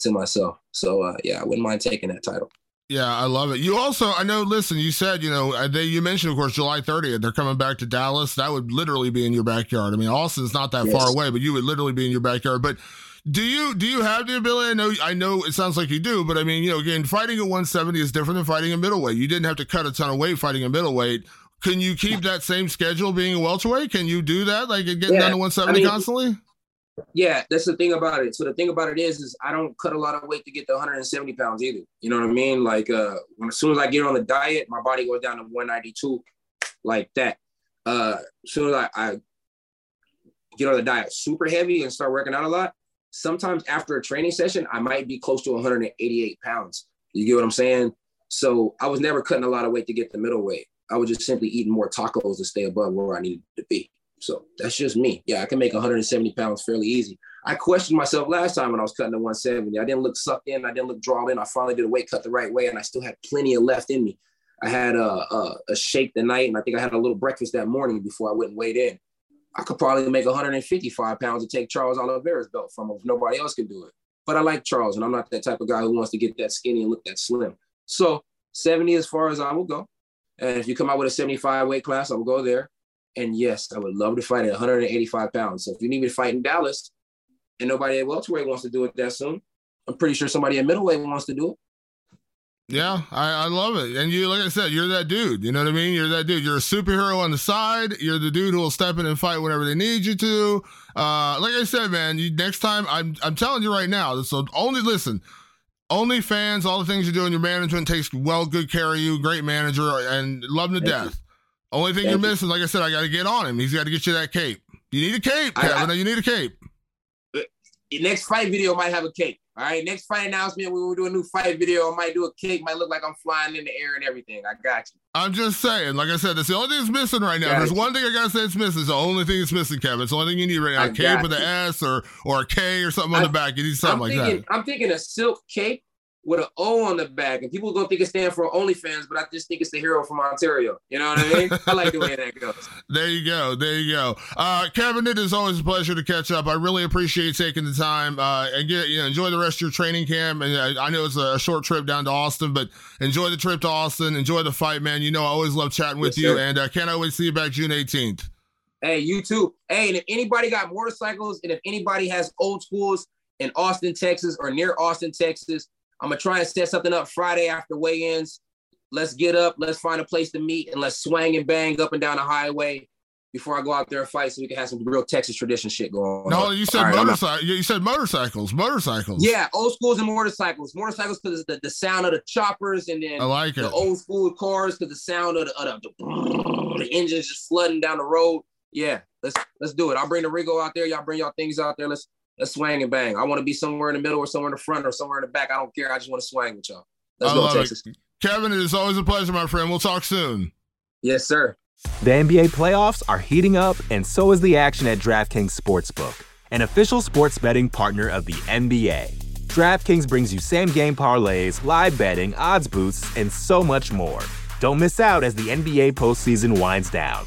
to myself. So uh, yeah, I wouldn't mind taking that title. Yeah, I love it. You also, I know. Listen, you said you know they. You mentioned, of course, July 30th. They're coming back to Dallas. That would literally be in your backyard. I mean, Austin's not that yes. far away, but you would literally be in your backyard. But do you do you have the ability? I know I know it sounds like you do, but I mean, you know, again, fighting at 170 is different than fighting a middleweight. You didn't have to cut a ton of weight fighting a middleweight. Can you keep that same schedule being a welterweight? Can you do that, like getting yeah. down to 170 I mean, constantly? Yeah, that's the thing about it. So the thing about it is, is I don't cut a lot of weight to get to 170 pounds either. You know what I mean? Like uh, when as soon as I get on the diet, my body goes down to 192, like that. Uh, as soon as I, I get on the diet super heavy and start working out a lot, sometimes after a training session, I might be close to 188 pounds. You get what I'm saying? So I was never cutting a lot of weight to get the middle weight. I was just simply eating more tacos to stay above where I needed to be. So that's just me. Yeah, I can make 170 pounds fairly easy. I questioned myself last time when I was cutting to 170. I didn't look sucked in. I didn't look drawn in. I finally did a weight cut the right way, and I still had plenty of left in me. I had a, a, a shake the night, and I think I had a little breakfast that morning before I went and weighed in. I could probably make 155 pounds to take Charles Oliveira's belt from him if nobody else could do it. But I like Charles, and I'm not that type of guy who wants to get that skinny and look that slim. So 70 as far as I will go. And if you come out with a 75 weight class, I will go there. And yes, I would love to fight at 185 pounds. So if you need me to fight in Dallas and nobody at welterweight wants to do it that soon, I'm pretty sure somebody at middleweight wants to do it. Yeah, I, I love it. And you, like I said, you're that dude. You know what I mean? You're that dude. You're a superhero on the side. You're the dude who will step in and fight whenever they need you to. Uh, like I said, man, you, next time, I'm, I'm telling you right now, so only listen, only fans, all the things you do in your management takes well, good care of you, great manager, and love him to Thank death. You. Only thing Thank you're missing, like I said, I got to get on him. He's got to get you that cape. You need a cape, Kevin. I, I, you need a cape. Uh, next fight video might have a cape. All right, next fight announcement, we will do a new fight video. I might do a cake, might look like I'm flying in the air and everything. I got you. I'm just saying, like I said, that's the only thing that's missing right now. Got There's you. one thing I gotta say it's missing. It's the only thing that's missing, Kevin. It's the only thing you need right now. A cape with an S or or a K or something I, on the back. You need something I'm like thinking, that. I'm thinking a silk cape with an O on the back, and people gonna think it stands for OnlyFans, but I just think it's the hero from Ontario. You know what I mean? I like the way that goes. There you go. There you go. Uh, Kevin, it is always a pleasure to catch up. I really appreciate taking the time uh, and get you know enjoy the rest of your training camp. And I, uh, I know it's a short trip down to Austin, but enjoy the trip to Austin. Enjoy the fight, man. You know I always love chatting with yes, you, sir. and uh, can't always see you back June 18th. Hey, you too. Hey, and if anybody got motorcycles, and if anybody has old schools in Austin, Texas, or near Austin, Texas I'm gonna try and set something up Friday after weigh-ins. Let's get up, let's find a place to meet, and let's swang and bang up and down the highway before I go out there and fight, so we can have some real Texas tradition shit going. On. No, on. you said right, motorcycles. You said motorcycles. Motorcycles. Yeah, old schools and motorcycles. Motorcycles because the, the sound of the choppers, and then I like the old school cars because the sound of the, of the, the engines just flooding down the road. Yeah, let's let's do it. I'll bring the Regal out there. Y'all bring y'all things out there. Let's let's swing and bang. I want to be somewhere in the middle or somewhere in the front or somewhere in the back. I don't care. I just want to swing with y'all. Let's I go, Texas. It. Kevin, it is always a pleasure, my friend. We'll talk soon. Yes, sir. The NBA playoffs are heating up, and so is the action at DraftKings Sportsbook, an official sports betting partner of the NBA. DraftKings brings you same game parlays, live betting, odds boosts, and so much more. Don't miss out as the NBA postseason winds down.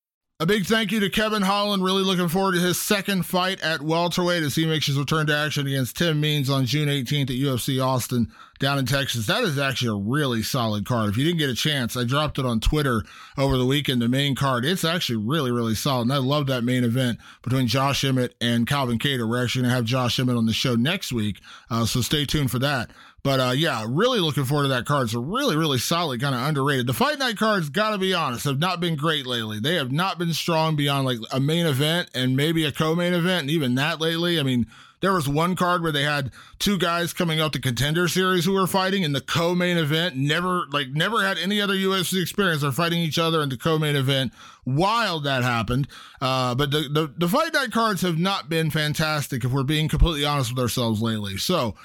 A big thank you to Kevin Holland. Really looking forward to his second fight at welterweight as he makes his return to action against Tim Means on June 18th at UFC Austin down in Texas. That is actually a really solid card. If you didn't get a chance, I dropped it on Twitter over the weekend, the main card. It's actually really, really solid. And I love that main event between Josh Emmett and Calvin Kattar. We're actually going to have Josh Emmett on the show next week. Uh, so stay tuned for that. But uh, yeah, really looking forward to that card. It's a really, really solid, kind of underrated. The fight night cards, gotta be honest, have not been great lately. They have not been strong beyond like a main event and maybe a co-main event, and even that lately. I mean, there was one card where they had two guys coming out the contender series who were fighting in the co-main event. Never like never had any other UFC experience. They're fighting each other in the co-main event. Wild that happened. Uh, but the, the the fight night cards have not been fantastic if we're being completely honest with ourselves lately. So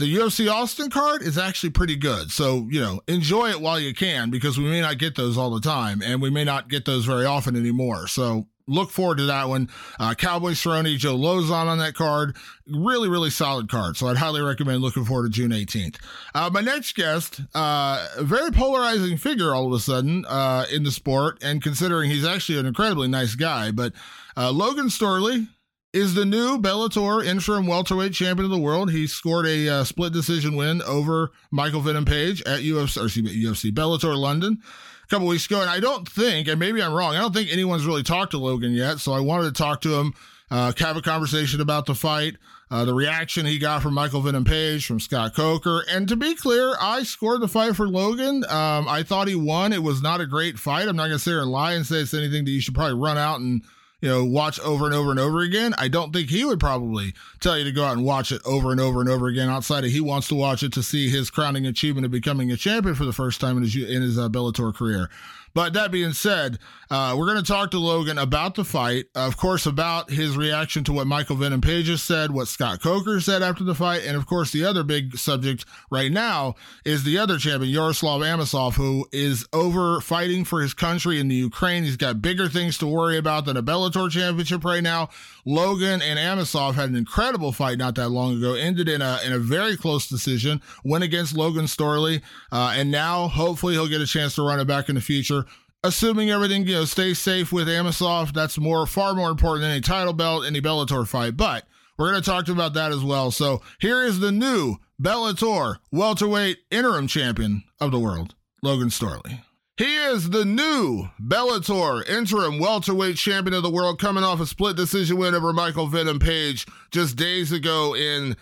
the UFC Austin card is actually pretty good. So, you know, enjoy it while you can because we may not get those all the time and we may not get those very often anymore. So, look forward to that one. Uh, Cowboy Cerrone, Joe Lauzon on that card. Really, really solid card. So I'd highly recommend looking forward to June 18th. Uh, my next guest, uh, a very polarizing figure all of a sudden uh, in the sport, and considering he's actually an incredibly nice guy, but uh, Logan Storley is the new Bellator interim welterweight champion of the world. He scored a uh, split decision win over Michael Venom Page at UFC, UFC Bellator London a couple weeks ago. And I don't think, and maybe I'm wrong, I don't think anyone's really talked to Logan yet. So I wanted to talk to him, uh, have a conversation about the fight, uh, the reaction he got from Michael Venom Page, from Scott Coker. And to be clear, I scored the fight for Logan. Um, I thought he won. It was not a great fight. I'm not going to sit here and lie and say it's anything that you should probably run out and you know, watch over and over and over again. I don't think he would probably tell you to go out and watch it over and over and over again. Outside of he wants to watch it to see his crowning achievement of becoming a champion for the first time in his in his uh, Bellator career. But that being said, uh, we're going to talk to Logan about the fight, of course, about his reaction to what Michael Venom Pages said, what Scott Coker said after the fight, and of course, the other big subject right now is the other champion, Yaroslav Amosov, who is over fighting for his country in the Ukraine. He's got bigger things to worry about than a Bellator championship right now. Logan and Amosov had an incredible fight not that long ago, ended in a in a very close decision, went against Logan Storley, uh, and now hopefully he'll get a chance to run it back in the future assuming everything you know stays safe with Amosov, that's more far more important than any title belt, any Bellator fight. But we're going to talk about that as well. So here is the new Bellator welterweight interim champion of the world, Logan Storley. He is the new Bellator interim welterweight champion of the world, coming off a split decision win over Michael Venom Page just days ago in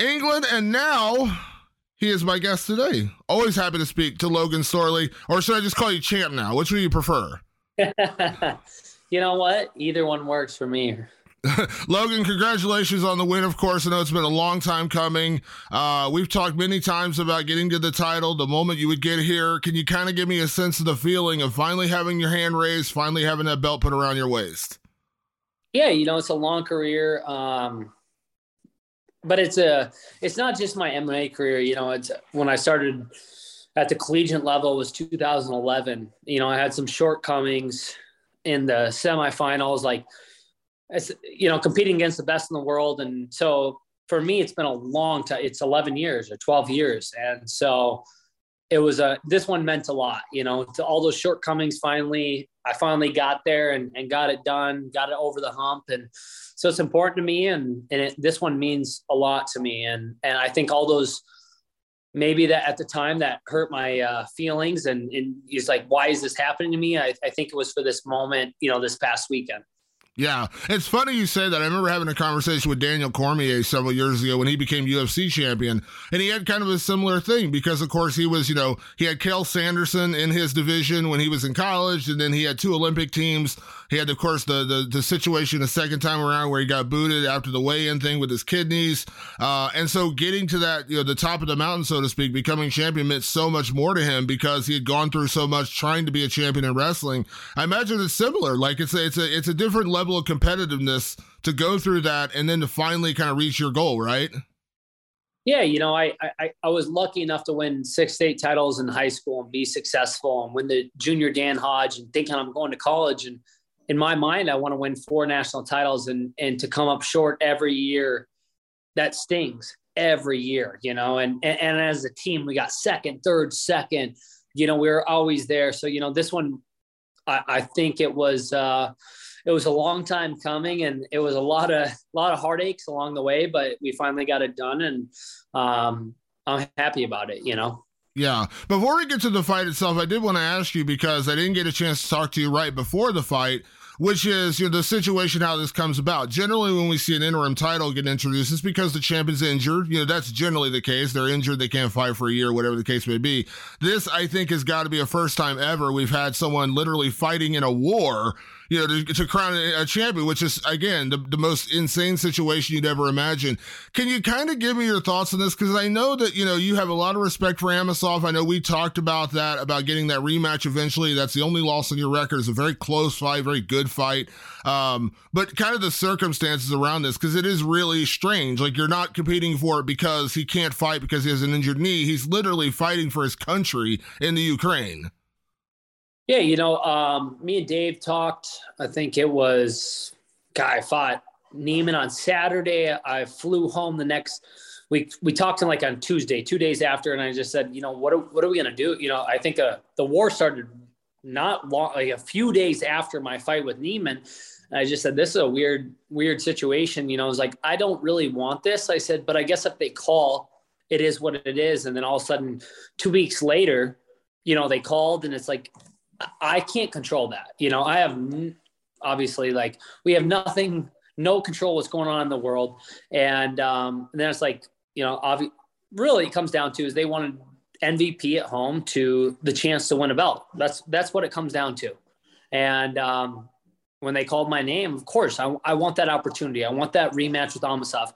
England, and now he is my guest today. Always happy to speak to Logan Storley, or should I just call you Champ now? Which would you prefer? you know what? Either one works for me. Logan, congratulations on the win, of course. I know it's been a long time coming. Uh, we've talked many times about getting to the title, the moment you would get here. Can you kind of give me a sense of the feeling of finally having your hand raised, finally having that belt put around your waist? Yeah, you know, it's a long career. Um, but it's a it's not just my MMA career. You know, it's when I started at the collegiate level was 2011. You know, I had some shortcomings in the semifinals, like you know, competing against the best in the world, and so for me, it's been a long time. It's 11 years or 12 years, and so it was a this one meant a lot. You know, to all those shortcomings. Finally, I finally got there and, and got it done, got it over the hump, and so it's important to me and and it, this one means a lot to me and and i think all those maybe that at the time that hurt my uh, feelings and, and he's like why is this happening to me I, I think it was for this moment you know this past weekend yeah, it's funny you say that. I remember having a conversation with Daniel Cormier several years ago when he became UFC champion, and he had kind of a similar thing because, of course, he was, you know, he had Cael Sanderson in his division when he was in college, and then he had two Olympic teams. He had, of course, the the, the situation the second time around where he got booted after the weigh-in thing with his kidneys, uh, and so getting to that, you know, the top of the mountain, so to speak, becoming champion meant so much more to him because he had gone through so much trying to be a champion in wrestling. I imagine it's similar. Like it's a, it's a it's a different level of competitiveness to go through that and then to finally kind of reach your goal, right? Yeah, you know, I, I I was lucky enough to win six state titles in high school and be successful and win the junior Dan Hodge and thinking I'm going to college. And in my mind, I want to win four national titles and and to come up short every year, that stings every year, you know. And and, and as a team, we got second, third, second. You know, we are always there. So you know, this one, I, I think it was. uh it was a long time coming and it was a lot of a lot of heartaches along the way, but we finally got it done and um, I'm happy about it, you know. Yeah. Before we get to the fight itself, I did want to ask you because I didn't get a chance to talk to you right before the fight which is you know, the situation how this comes about. Generally, when we see an interim title get introduced, it's because the champion's injured. You know, that's generally the case. They're injured, they can't fight for a year, whatever the case may be. This, I think, has got to be a first time ever we've had someone literally fighting in a war you know, to, to crown a champion, which is again the, the most insane situation you'd ever imagine. Can you kind of give me your thoughts on this? Because I know that you know you have a lot of respect for Amosov. I know we talked about that about getting that rematch eventually. That's the only loss on your record. It's a very close fight, very good fight. Um, but kind of the circumstances around this, because it is really strange. Like you're not competing for it because he can't fight because he has an injured knee. He's literally fighting for his country in the Ukraine. Yeah, you know, um, me and Dave talked. I think it was, guy fought Neiman on Saturday. I flew home the next. We we talked to him like on Tuesday, two days after, and I just said, you know, what are, what are we gonna do? You know, I think uh, the war started not long, like a few days after my fight with Neiman. I just said, this is a weird weird situation. You know, I was like, I don't really want this. I said, but I guess if they call, it is what it is. And then all of a sudden, two weeks later, you know, they called, and it's like I can't control that. You know, I have obviously like we have nothing, no control what's going on in the world, and um, and then it's like you know, obvi- really it comes down to is they wanted MVP at home to the chance to win a belt. That's that's what it comes down to, and um, when they called my name, of course I, I want that opportunity. I want that rematch with Amosov,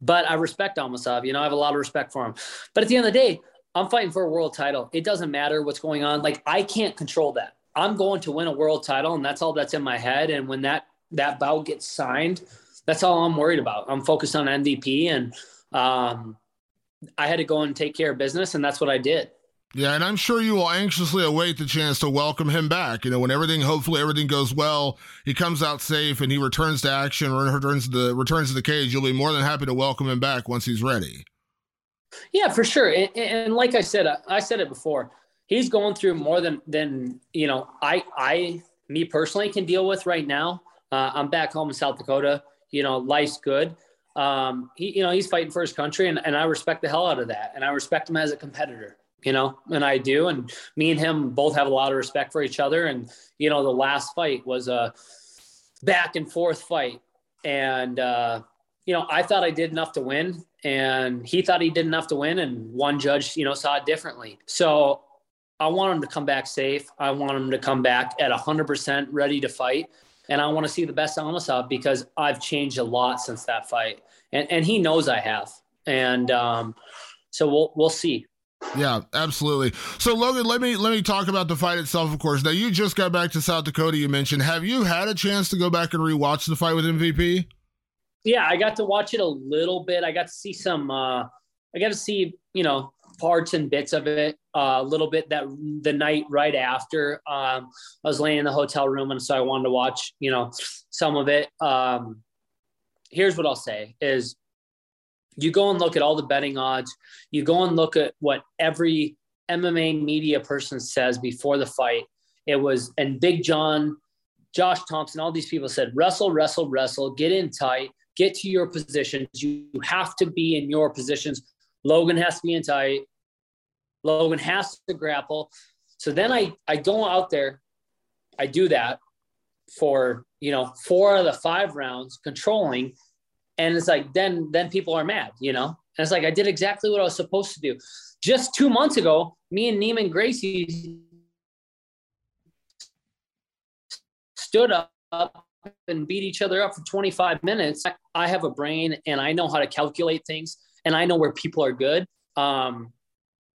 but I respect Amosov. You know, I have a lot of respect for him. But at the end of the day, I'm fighting for a world title. It doesn't matter what's going on. Like I can't control that. I'm going to win a world title, and that's all that's in my head. And when that that bout gets signed, that's all I'm worried about. I'm focused on MVP, and um, I had to go and take care of business, and that's what I did. Yeah, and I'm sure you will anxiously await the chance to welcome him back. You know, when everything, hopefully everything goes well, he comes out safe and he returns to action, returns to the returns to the cage. You'll be more than happy to welcome him back once he's ready. Yeah, for sure. And, and like I said, I said it before. He's going through more than than you know. I I me personally can deal with right now. Uh, I'm back home in South Dakota. You know, life's good. Um, he you know he's fighting for his country, and, and I respect the hell out of that. And I respect him as a competitor. You know, and I do. And me and him both have a lot of respect for each other. And you know, the last fight was a back and forth fight, and uh, you know, I thought I did enough to win and he thought he did enough to win and one judge you know saw it differently so i want him to come back safe i want him to come back at 100% ready to fight and i want to see the best Amosov because i've changed a lot since that fight and, and he knows i have and um, so we'll we'll see yeah, absolutely. So Logan, let me let me talk about the fight itself, of course. Now you just got back to South Dakota, you mentioned. Have you had a chance to go back and rewatch the fight with MVP? Yeah, I got to watch it a little bit. I got to see some. Uh, I got to see you know parts and bits of it uh, a little bit that the night right after um, I was laying in the hotel room, and so I wanted to watch you know some of it. Um, here's what I'll say: is you go and look at all the betting odds. You go and look at what every MMA media person says before the fight. It was and Big John, Josh Thomson, all these people said wrestle, wrestle, wrestle, get in tight get to your positions. You have to be in your positions. Logan has to be in tight. Logan has to grapple. So then I, I go out there, I do that for, you know, four of the five rounds controlling. And it's like, then, then people are mad, you know? And it's like, I did exactly what I was supposed to do. Just two months ago, me and Neiman Gracie stood up and beat each other up for 25 minutes. I have a brain and I know how to calculate things and I know where people are good. Um,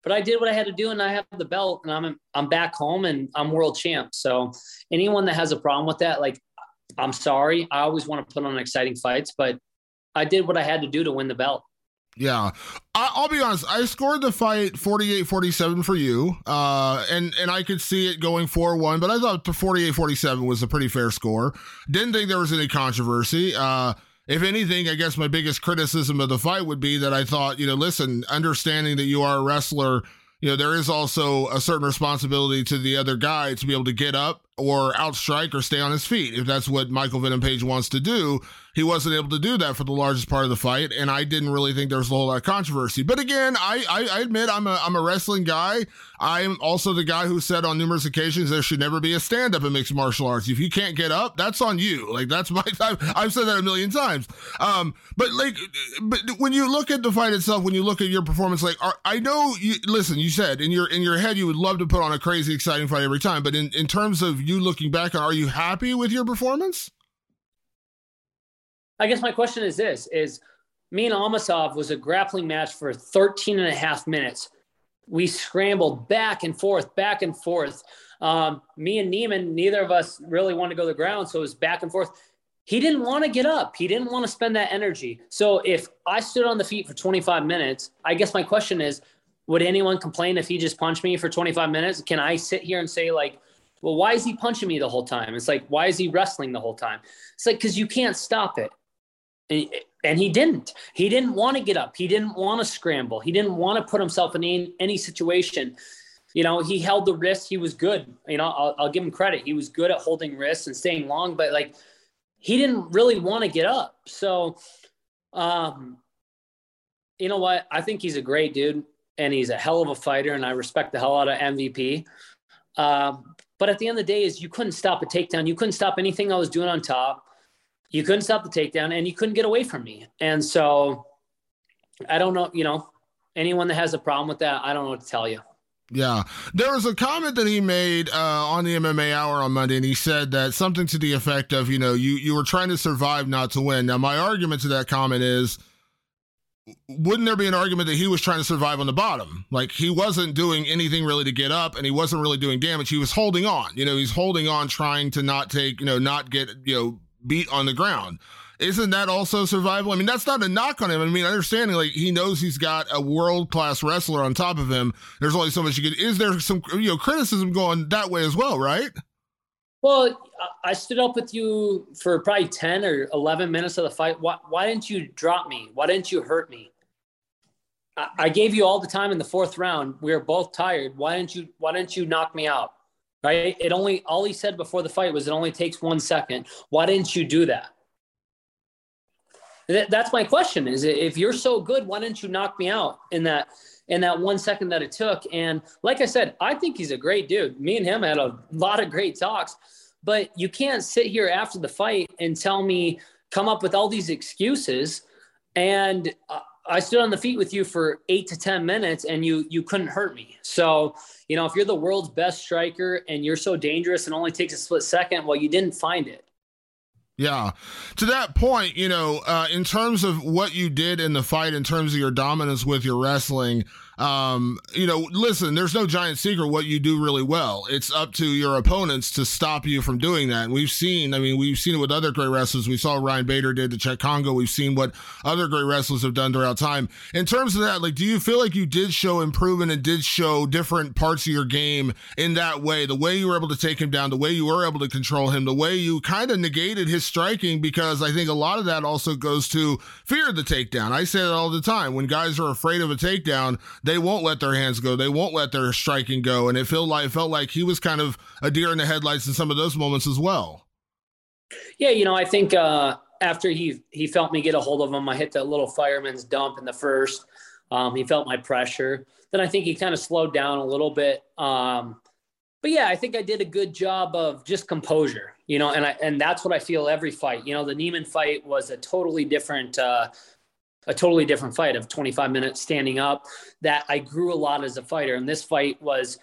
but I did what I had to do and I have the belt and I'm I'm back home and I'm world champ. So anyone that has a problem with that, like I'm sorry. I always want to put on exciting fights, but I did what I had to do to win the belt. Yeah. I, will be honest. I scored the fight 48 47 for you. Uh, and, and I could see it going 4 1, but I thought 48 47 was a pretty fair score. Didn't think there was any controversy. Uh, if anything, I guess my biggest criticism of the fight would be that I thought, you know, listen, understanding that you are a wrestler, you know, there is also a certain responsibility to the other guy to be able to get up or outstrike or stay on his feet. If that's what Michael Venom Page wants to do, he wasn't able to do that for the largest part of the fight, and I didn't really think there was a whole lot of controversy. But again, I, I, I admit I'm a I'm a wrestling guy. I'm also the guy who said on numerous occasions there should never be a stand up in mixed martial arts. If you can't get up, that's on you. Like that's my I've, I've said that a million times. Um, but like, but when you look at the fight itself, when you look at your performance, like are, I know you listen. You said in your in your head you would love to put on a crazy exciting fight every time, but in in terms of you looking back are you happy with your performance? I guess my question is this is me and Amosov was a grappling match for 13 and a half minutes. We scrambled back and forth, back and forth. Um, me and Neiman, neither of us really wanted to go to the ground. So it was back and forth. He didn't want to get up. He didn't want to spend that energy. So if I stood on the feet for 25 minutes, I guess my question is, would anyone complain if he just punched me for 25 minutes? Can I sit here and say like, well, why is he punching me the whole time? It's like, why is he wrestling the whole time? It's like, because you can't stop it. And he didn't. He didn't want to get up. He didn't want to scramble. He didn't want to put himself in any, any situation. You know, he held the wrist. He was good. You know, I'll, I'll give him credit. He was good at holding wrists and staying long, but like he didn't really want to get up. So, um, you know what? I think he's a great dude and he's a hell of a fighter, and I respect the hell out of MVP. Um, but at the end of the day, is you couldn't stop a takedown. You couldn't stop anything I was doing on top you couldn't stop the takedown and you couldn't get away from me. And so I don't know, you know, anyone that has a problem with that, I don't know what to tell you. Yeah. There was a comment that he made uh, on the MMA Hour on Monday, and he said that something to the effect of, you know, you, you were trying to survive, not to win. Now, my argument to that comment is wouldn't there be an argument that he was trying to survive on the bottom? Like he wasn't doing anything really to get up and he wasn't really doing damage. He was holding on. You know, he's holding on, trying to not take, you know, not get, you know, beat on the ground. Isn't that also survival? I mean, that's not a knock on him. I mean, understanding like he knows he's got a world class wrestler on top of him. There's only so much you can. Is there some you know criticism going that way as well? Right. Well, I stood up with you for probably 10 or 11 minutes of the fight. Why, why didn't you drop me? Why didn't you hurt me? I, I, gave you all the time in the fourth round. We were both tired. Why didn't you, why didn't you knock me out? Right? It only all he said before the fight was it only takes one second. Why didn't you do that? That's my question. Is if you're so good, why didn't you knock me out in that in that one second that it took? And like I said, I think he's a great dude. Me and him had a lot of great talks, but you can't sit here after the fight and tell me come up with all these excuses and uh, I stood on the feet with you for eight to 10 minutes and you, you couldn't hurt me. So, you know, if you're the world's best striker and you're so dangerous and only takes a split second, well, you didn't find it. Yeah. To that point, you know, uh, in terms of what you did in the fight, in terms of your dominance with your wrestling, um, you know, listen, there's no giant secret what you do really well. It's up to your opponents to stop you from doing that. And we've seen, I mean, we've seen it with other great wrestlers. We saw Ryan Bader did to Cheick Kongo. We've seen what other great wrestlers have done throughout time. In terms of that, like, do you feel like you did show improvement and did show different parts of your game in that way? The way you were able to take him down, the way you were able to control him, the way you kind of negated his striking, because I think a lot of that also goes to fear of the takedown. I say that all the time. When guys are afraid of a takedown, they won't let their hands go. They won't let their striking go. And it felt like felt like he was kind of a deer in the headlights in some of those moments as well. Yeah, you know, I think uh, after he he felt me get a hold of him, I hit that little fireman's dump in the first. Um, he felt my pressure. Then I think he kind of slowed down a little bit. Um, but yeah, I think I did a good job of just composure, you know, and I, and that's what I feel every fight. You know, the Neiman fight was a totally different, uh, a totally different fight of 25 minutes standing up. That I grew a lot as a fighter, and this fight was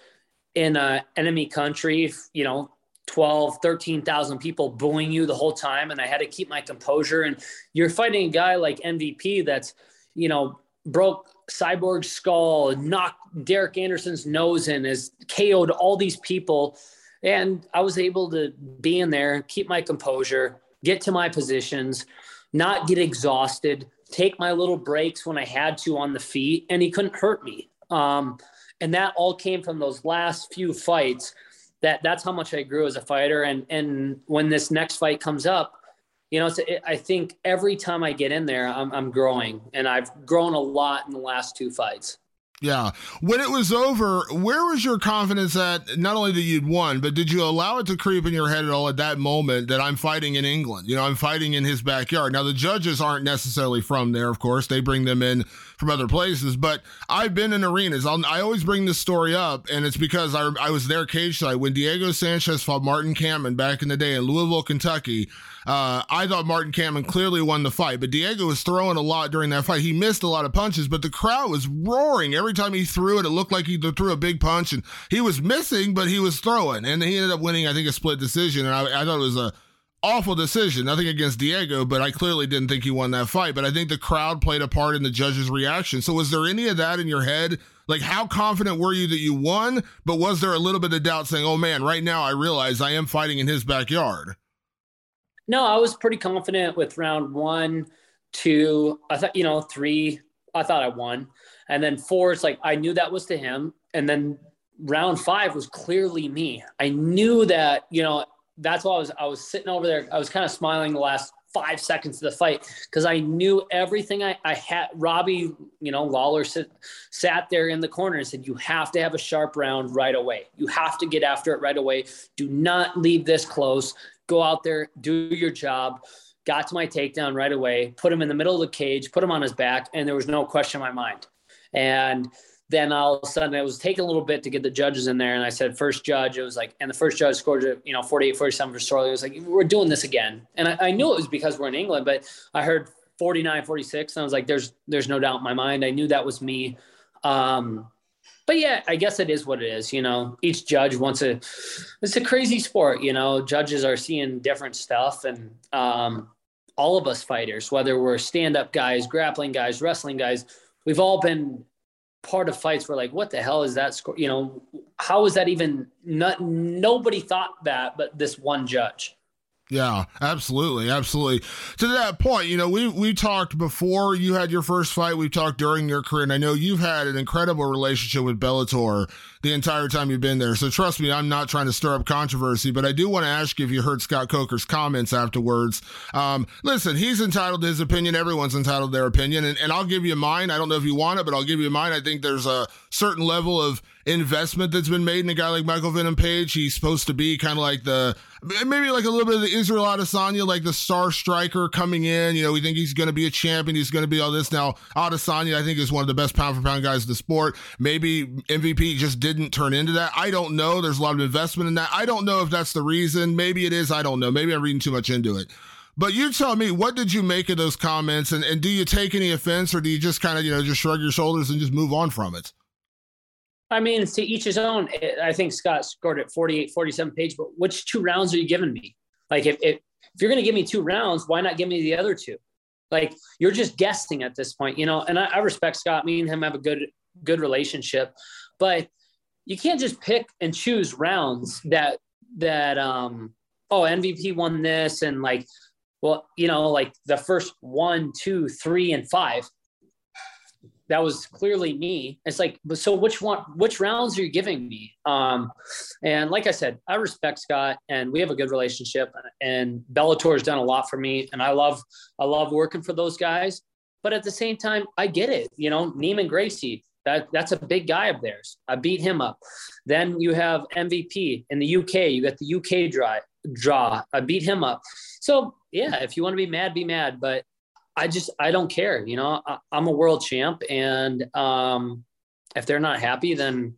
in a enemy country. You know, 12, 13,000 people booing you the whole time, and I had to keep my composure. And you're fighting a guy like MVP that's, you know, broke Cyborg's skull, knocked Derek Anderson's nose in, has KO'd all these people. And I was able to be in there, keep my composure, get to my positions, not get exhausted, take my little breaks when I had to on the feet, and he couldn't hurt me. Um, and that all came from those last few fights. That that's how much I grew as a fighter. And and when this next fight comes up, you know, it, I think every time I get in there, I'm, I'm growing, and I've grown a lot in the last two fights. Yeah. When it was over, where was your confidence that not only that you'd won, but did you allow it to creep in your head at all at that moment that I'm fighting in England? You know, I'm fighting in his backyard. Now, the judges aren't necessarily from there, of course. They bring them in from other places, but I've been in arenas. I'll, i always bring this story up, and it's because I, I was there cage side when Diego Sanchez fought Martin Kampmann back in the day in Louisville, Kentucky. Uh, I thought Martin Kampmann clearly won the fight, but Diego was throwing a lot during that fight. He missed a lot of punches, but the crowd was roaring every time he threw it. It looked like he threw a big punch, and he was missing, but he was throwing, and he ended up winning. I think a split decision, and I, I thought it was a awful decision. Nothing against Diego, but I clearly didn't think he won that fight. But I think the crowd played a part in the judge's reaction. So was there any of that in your head? Like, how confident were you that you won? But was there a little bit of doubt saying, oh man, right now I realize I am fighting in his backyard? No, I was pretty confident with round one, two. I thought, you know, three, I thought I won. And then four, it's like I knew that was to him. And then round five was clearly me. I knew that, you know, that's why I was I was sitting over there. I was kind of smiling the last five seconds of the fight because I knew everything I, I had. Robbie, you know, Lawler sit, sat there in the corner and said, You have to have a sharp round right away. You have to get after it right away. Do not leave this close go out there, do your job. Got to my takedown right away, put him in the middle of the cage, put him on his back, and there was no question in my mind. And then all of a sudden it was taking a little bit to get the judges in there. And I said, first judge, it was like, and the first judge scored, you know, 48, 47 for Storley. It was like, we're doing this again. And I, I, knew it was because we're in England, but I heard 49, 46. And I was like, there's, there's no doubt in my mind. I knew that was me. Um, but yeah, I guess it is what it is. You know, each judge wants a. It's a crazy sport. You know, judges are seeing different stuff, and um, all of us fighters, whether we're stand-up guys, grappling guys, wrestling guys, we've all been part of fights where like, what the hell is that score? You know, how is that even? Not nobody thought that, but this one judge. Yeah, absolutely, absolutely. To that point, you know, we we talked before you had your first fight. We've talked during your career, and I know you've had an incredible relationship with Bellator the entire time you've been there. So trust me, I'm not trying to stir up controversy, but I do want to ask you if you heard Scott Coker's comments afterwards. Um, listen, he's entitled to his opinion. Everyone's entitled to their opinion, and, and I'll give you mine. I don't know if you want it, but I'll give you mine. I think there's a certain level of investment that's been made in a guy like Michael Venom Page. He's supposed to be kind of like the maybe like a little bit of the Israel Adesanya, like the star striker coming in. You know, we think he's going to be a champion. He's going to be all this. Now, Adesanya, I think, is one of the best pound for pound guys in the sport. Maybe MVP just didn't turn into that. I don't know. There's a lot of investment in that. I don't know if that's the reason. Maybe it is. I don't know. Maybe I'm reading too much into it. But you tell me, what did you make of those comments? And, and do you take any offense or do you just kind of, you know, just shrug your shoulders and just move on from it? I mean, to each his own. I think Scott scored at 48, 47 page, but which two rounds are you giving me? Like, if, if, if you're going to give me two rounds, why not give me the other two? Like, you're just guessing at this point, you know, and I, I respect Scott. Me and him have a good, good relationship, but you can't just pick and choose rounds that, that, um, oh, MVP won this and like, well, you know, like the first one, two, three, and five that was clearly me. It's like, so which one, which rounds are you giving me? Um, and like I said, I respect Scott and we have a good relationship and Bellator has done a lot for me. And I love, I love working for those guys. But at the same time, I get it. You know, Neiman Gracie, that, that's a big guy of theirs. I beat him up. Then you have MVP in the UK. You got the UK draw. Draw. I beat him up. So yeah, if you want to be mad, be mad. But I just I don't care. You know, I, am a world champ, and um, if they're not happy, then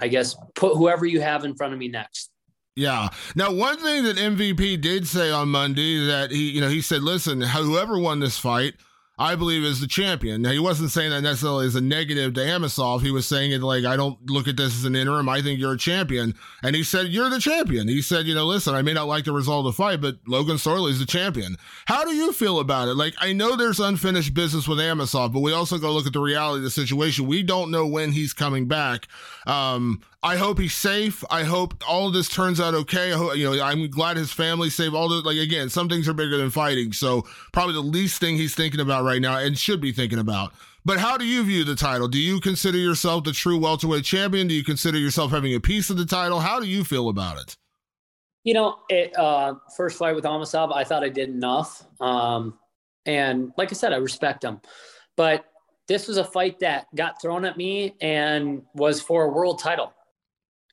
I guess put whoever you have in front of me next. Yeah. Now, one thing that MVP did say on Monday that he, you know, he said, listen, whoever won this fight, I believe is the champion. Now he wasn't saying that necessarily as a negative to Amosov. He was saying it like, I don't look at this as an interim. I think you're a champion. And he said, You're the champion. He said, you know, listen, I may not like the result of the fight, but Logan is the champion. How do you feel about it? Like, I know there's unfinished business with Amosov, but we also go look at the reality of the situation. We don't know when he's coming back. Um, I hope he's safe. I hope all of this turns out okay. I hope, you know, I'm glad his family's safe. All the like again, some things are bigger than fighting. So probably the least thing he's thinking about right now and should be thinking about. But how do you view the title? Do you consider yourself the true welterweight champion? Do you consider yourself having a piece of the title? How do you feel about it? You know, it, uh, first fight with Amosov, I thought I did enough. Um, and like I said, I respect him. But this was a fight that got thrown at me and was for a world title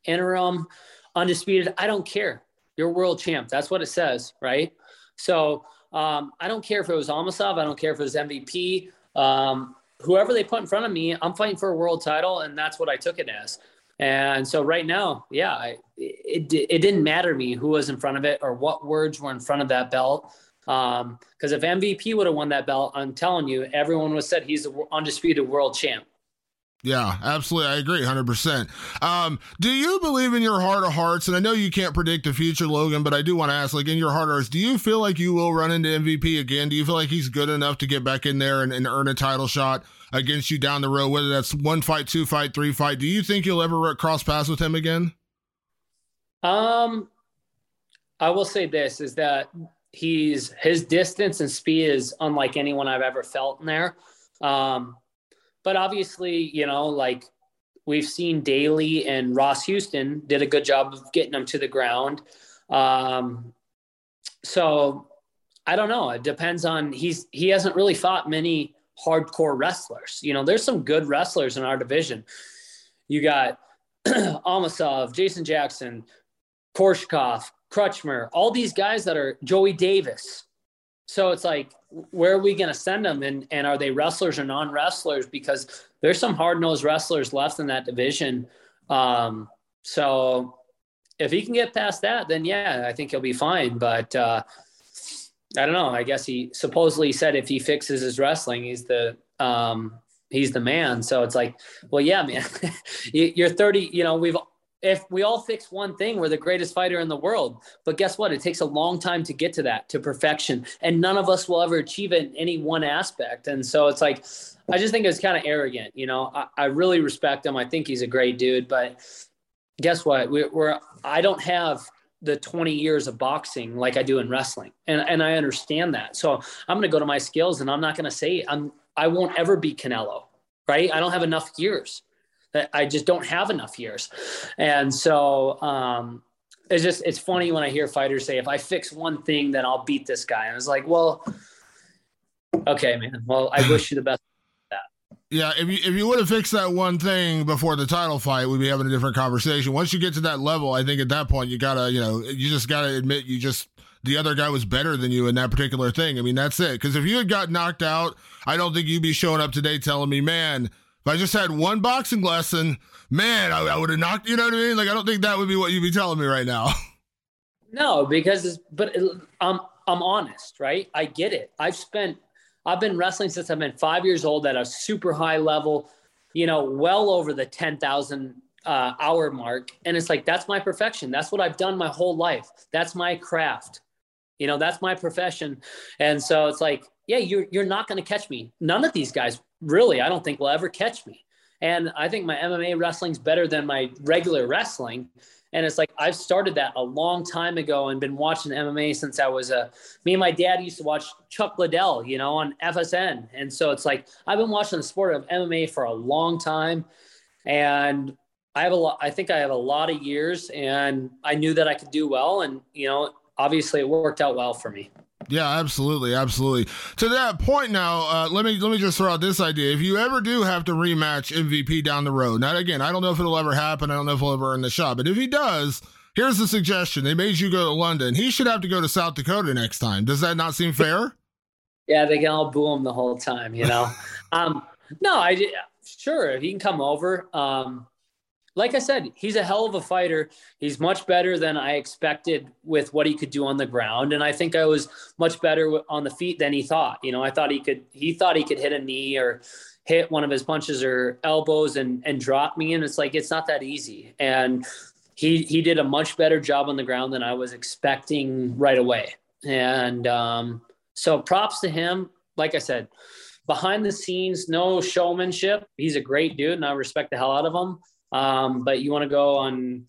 interim, undisputed. I don't care. You're world champ. That's what it says, right? So um, I don't care if it was Amosov. I don't care if it was MVP. Um, whoever they put in front of me, I'm fighting for a world title, and that's what I took it as. And so right now, yeah, I, it, it didn't matter to me who was in front of it or what words were in front of that belt. Because um, if MVP would have won that belt, I'm telling you, everyone would have said he's the undisputed world champ. Yeah, absolutely. I agree 100%. Um, do you believe in your heart of hearts? And I know you can't predict the future, Logan, but I do want to ask, like, in your heart of hearts, do you feel like you will run into MVP again? Do you feel like he's good enough to get back in there and, and earn a title shot against you down the road, whether that's one fight, two fight, three fight? Do you think you'll ever cross paths with him again? Um, I will say this is that he's his distance and speed is unlike anyone I've ever felt in there. Um, but obviously, you know, like we've seen Daley and Ross Houston did a good job of getting them to the ground. Um, so I don't know. It depends on he's he hasn't really fought many hardcore wrestlers. You know, there's some good wrestlers in our division. You got Amosov, Jason Jackson, Koreshkov, Crutchmer, all these guys that are Joey Davis. So it's like where are we going to send them? And, and are they wrestlers or non-wrestlers? Because there's some hard-nosed wrestlers left in that division. Um, so if he can get past that then yeah i think he'll be fine. But uh, i don't know. I guess he supposedly said if he fixes his wrestling he's the um, he's the man. So it's like well yeah man you're 30 you know we've if we all fix one thing, we're the greatest fighter in the world. But guess what? It takes a long time to get to that, to perfection. And none of us will ever achieve it in any one aspect. And so it's like, I just think it's kind of arrogant. You know, I, I, really respect him. I think he's a great dude. But guess what? We, we're, I don't have the 20 years of boxing like I do in wrestling. And, and I understand that. So I'm going to go to my skills and I'm not going to say I'm, I won't ever be Canelo, right? I don't have enough years. I just don't have enough years. And so um, it's just, it's funny when I hear fighters say, if I fix one thing, then I'll beat this guy. And I was like, well, okay, man. Well, I wish you the best. Yeah, if you if you would have fixed that one thing before the title fight, we'd be having a different conversation. Once you get to that level, I think at that point you gotta, you know, you just gotta admit you just the other guy was better than you in that particular thing. I mean, that's it. Because if you had got knocked out, I don't think you'd be showing up today telling me, man, if I just had one boxing lesson, man, I, I would have knocked. You know what I mean? Like I don't think that would be what you'd be telling me right now. No, because it's, but it, I'm I'm honest, right? I get it. I've spent I've been wrestling since I've been five years old at a super high level, you know, well over the ten thousand uh, hour mark, and it's like that's my perfection. That's what I've done my whole life. That's my craft. You know, that's my profession, and so it's like, yeah, you're you're not going to catch me. None of these guys really, I don't think will ever catch me. And I think my MMA wrestling's better than my regular wrestling. And it's like I've started that a long time ago and been watching MMA since I was a. Me and my dad used to watch Chuck Liddell, you know, on FSN, and so it's like I've been watching the sport of MMA for a long time, and I have a lot. I think I have a lot of years, and I knew that I could do well, and you know, obviously it worked out well for me. Yeah, absolutely, absolutely. To that point now, uh, let me let me just throw out this idea. If you ever do have to rematch MVP down the road, now again, I don't know if it'll ever happen. I don't know if he'll ever earn the shot, but if he does, here's the suggestion: they made you go to London. He should have to go to South Dakota next time. Does that not seem fair? Yeah, they can all boo him the whole time, you know. um, no, I sure he can come over. Um, like I said, he's a hell of a fighter. He's much better than I expected with what he could do on the ground, and I think I was much better on the feet than he thought. You know, I thought he could. He thought he could hit a knee or hit one of his punches or elbows and and drop me, and it's like it's not that easy. And he he did a much better job on the ground than I was expecting right away. And um, so props to him. Like I said, behind the scenes, no showmanship. He's a great dude, and I respect the hell out of him um, but you want to go on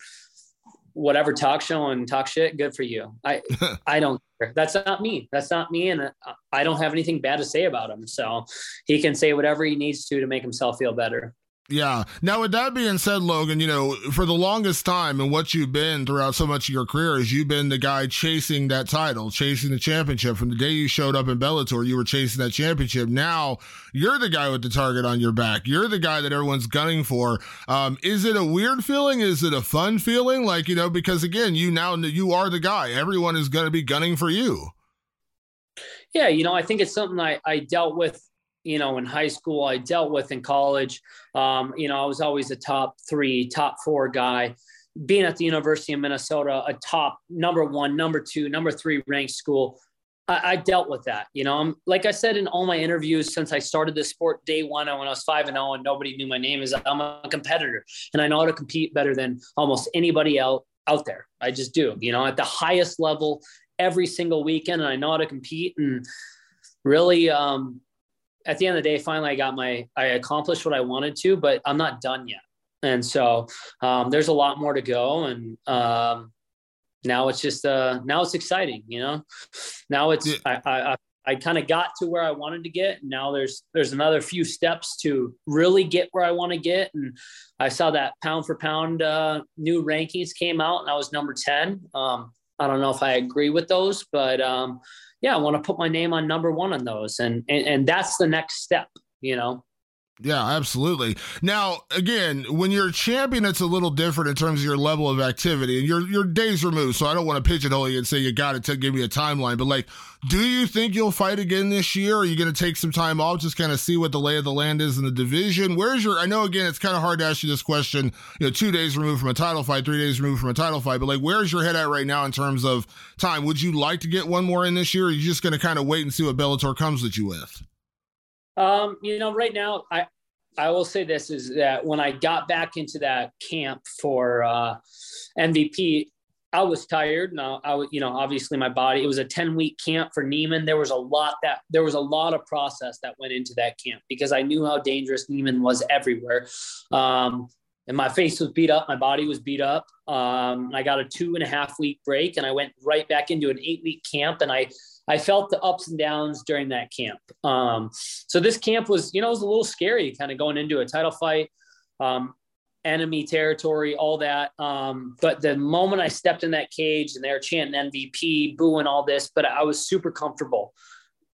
whatever talk show and talk shit, good for you. I I don't care. That's not me. That's not me, and I don't have anything bad to say about him. So he can say whatever he needs to to make himself feel better. Yeah. Now, with that being said, Logan, you know, for the longest time and what you've been throughout so much of your career is you've been the guy chasing that title, chasing the championship. From the day you showed up in Bellator, you were chasing that championship. Now you're the guy with the target on your back. You're the guy that everyone's gunning for. Um, is it a weird feeling? Is it a fun feeling? Like, you know, because again, you now, you are the guy. Everyone is going to be gunning for you. Yeah. You know, I think it's something I, I dealt with you know, in high school, I dealt with in college. Um, you know, I was always a top three, top four guy. Being at the University of Minnesota, a top number one, number two, number three ranked school, I, I dealt with that. You know, I'm, like I said in all my interviews since I started this sport day one, when I was five and zero, oh and nobody knew my name, is I'm a competitor and I know how to compete better than almost anybody else out there. I just do. You know, at the highest level every single weekend, and I know how to compete and really um, at the end of the day, finally I got my, I accomplished what I wanted to, but I'm not done yet. And so um, there's a lot more to go. And um, now it's just, uh, now it's exciting, you know, now it's, yeah. I, I, I kind of got to where I wanted to get. Now there's, there's another few steps to really get where I want to get. And I saw that pound for pound uh, new rankings came out and I was number 10. Um, I don't know if I agree with those, but um, yeah, I want to put my name on number one on those. And, and, and that's the next step, you know? Yeah, absolutely. Now, again, when you're a champion, it's a little different in terms of your level of activity and your your days removed. So I don't want to pigeonhole you and say you got to give me a timeline. But like, do you think you'll fight again this year? Are you going to take some time off, just kind of see what the lay of the land is in the division? Where's your? I know again, it's kind of hard to ask you this question. You know, two days removed from a title fight, three days removed from a title fight. But like, where's your head at right now in terms of time? Would you like to get one more in this year? Or are you just going to kind of wait and see what Bellator comes at you with? Um, you know, right now, I I will say this is that when I got back into that camp for uh, MVP, I was tired. Now I was, you know, obviously my body. It was a ten week camp for Neiman. There was a lot that there was a lot of process that went into that camp because I knew how dangerous Neiman was everywhere. Um, and my face was beat up, my body was beat up. Um, I got a two and a half week break, and I went right back into an eight week camp, and I I felt the ups and downs during that camp. Um, so this camp was, you know, it was a little scary, kind of going into a title fight, um, enemy territory, all that. Um, but the moment I stepped in that cage and they were chanting MVP, booing all this, but I was super comfortable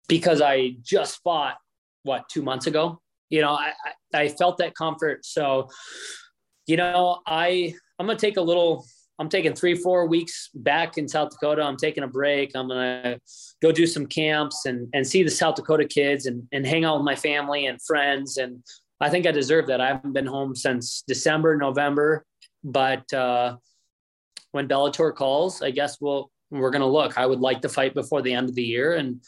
because I just fought what two months ago. You know, I, I, I felt that comfort. So, you know, I I'm gonna take a little I'm taking three, four weeks back in South Dakota. I'm taking a break. I'm gonna go do some camps and and see the South Dakota kids and and hang out with my family and friends. And I think I deserve that. I haven't been home since December, November, but uh, when Bellator calls, I guess we'll we're gonna look. I would like to fight before the end of the year, and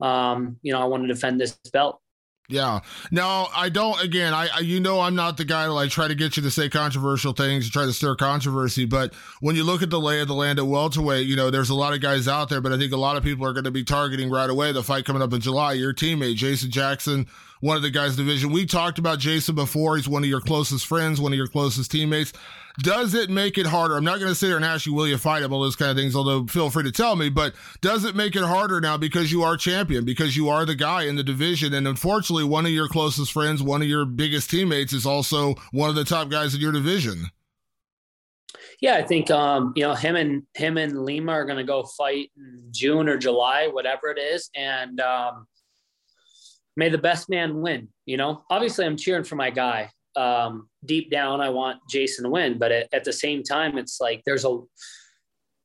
um, you know I want to defend this belt. Yeah. Now I don't. Again, I, I, you know I'm not the guy to like try to get you to say controversial things and try to stir controversy. But when you look at the lay of the land at welterweight, you know there's a lot of guys out there, but I think a lot of people are going to be targeting right away the fight coming up in July. Your teammate Jason Jackson one of the guys division. We talked about Jason before. He's one of your closest friends, one of your closest teammates. Does it make it harder? I'm not going to sit here and ask you, will you fight him, all those kind of things, although feel free to tell me, but does it make it harder now because you are champion, because you are the guy in the division? And unfortunately, one of your closest friends, one of your biggest teammates is also one of the top guys in your division. Yeah, I think um, you know him and him and Lima are going to go fight in June or July, whatever it is, and um, may the best man win. You know, obviously I'm cheering for my guy. Um, deep down, I want Jason to win, but at, at the same time, it's like there's a,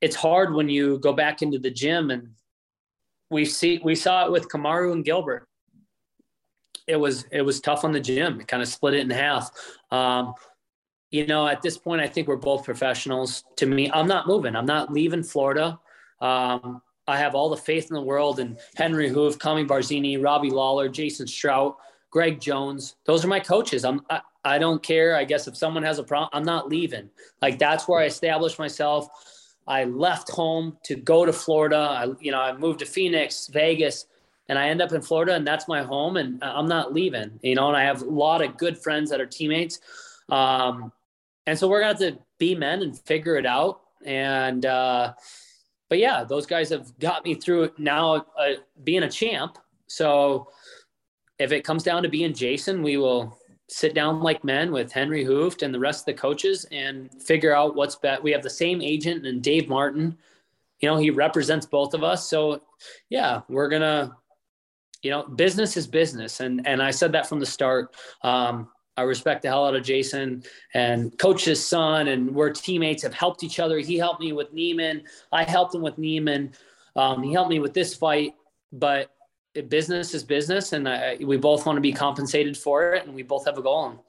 it's hard when you go back into the gym and we see we saw it with Kamaru and Gilbert. It was it was tough on the gym. It kind of split it in half. Um, you know, at this point, I think we're both professionals. To me, I'm not moving. I'm not leaving Florida. Um, I have all the faith in the world in Henry Hooft, Kami Barzini, Robbie Lawler, Jason Strout, Greg Jones. Those are my coaches. I'm I, I don't care. I guess if someone has a problem, I'm not leaving. Like that's where I established myself. I left home to go to Florida. I, you know, I moved to Phoenix, Vegas, and I end up in Florida, and that's my home, and I'm not leaving. You know, and I have a lot of good friends that are teammates, um, and so we're gonna have to be men and figure it out. And uh, but yeah, those guys have got me through it now, uh, being a champ. So if it comes down to being Jason, we will sit down like men with Henry Hooft and the rest of the coaches and figure out what's best. We have the same agent and Dave Martin. You know, he represents both of us. So yeah, we're gonna, you know, business is business. And and I said that from the start. Um, I respect the hell out of Jason and coach his son, and we're teammates, have helped each other. He helped me with Neiman. I helped him with Neiman. Um, he helped me with this fight, but business is business, and I, we both want to be compensated for it, and we both have a goal.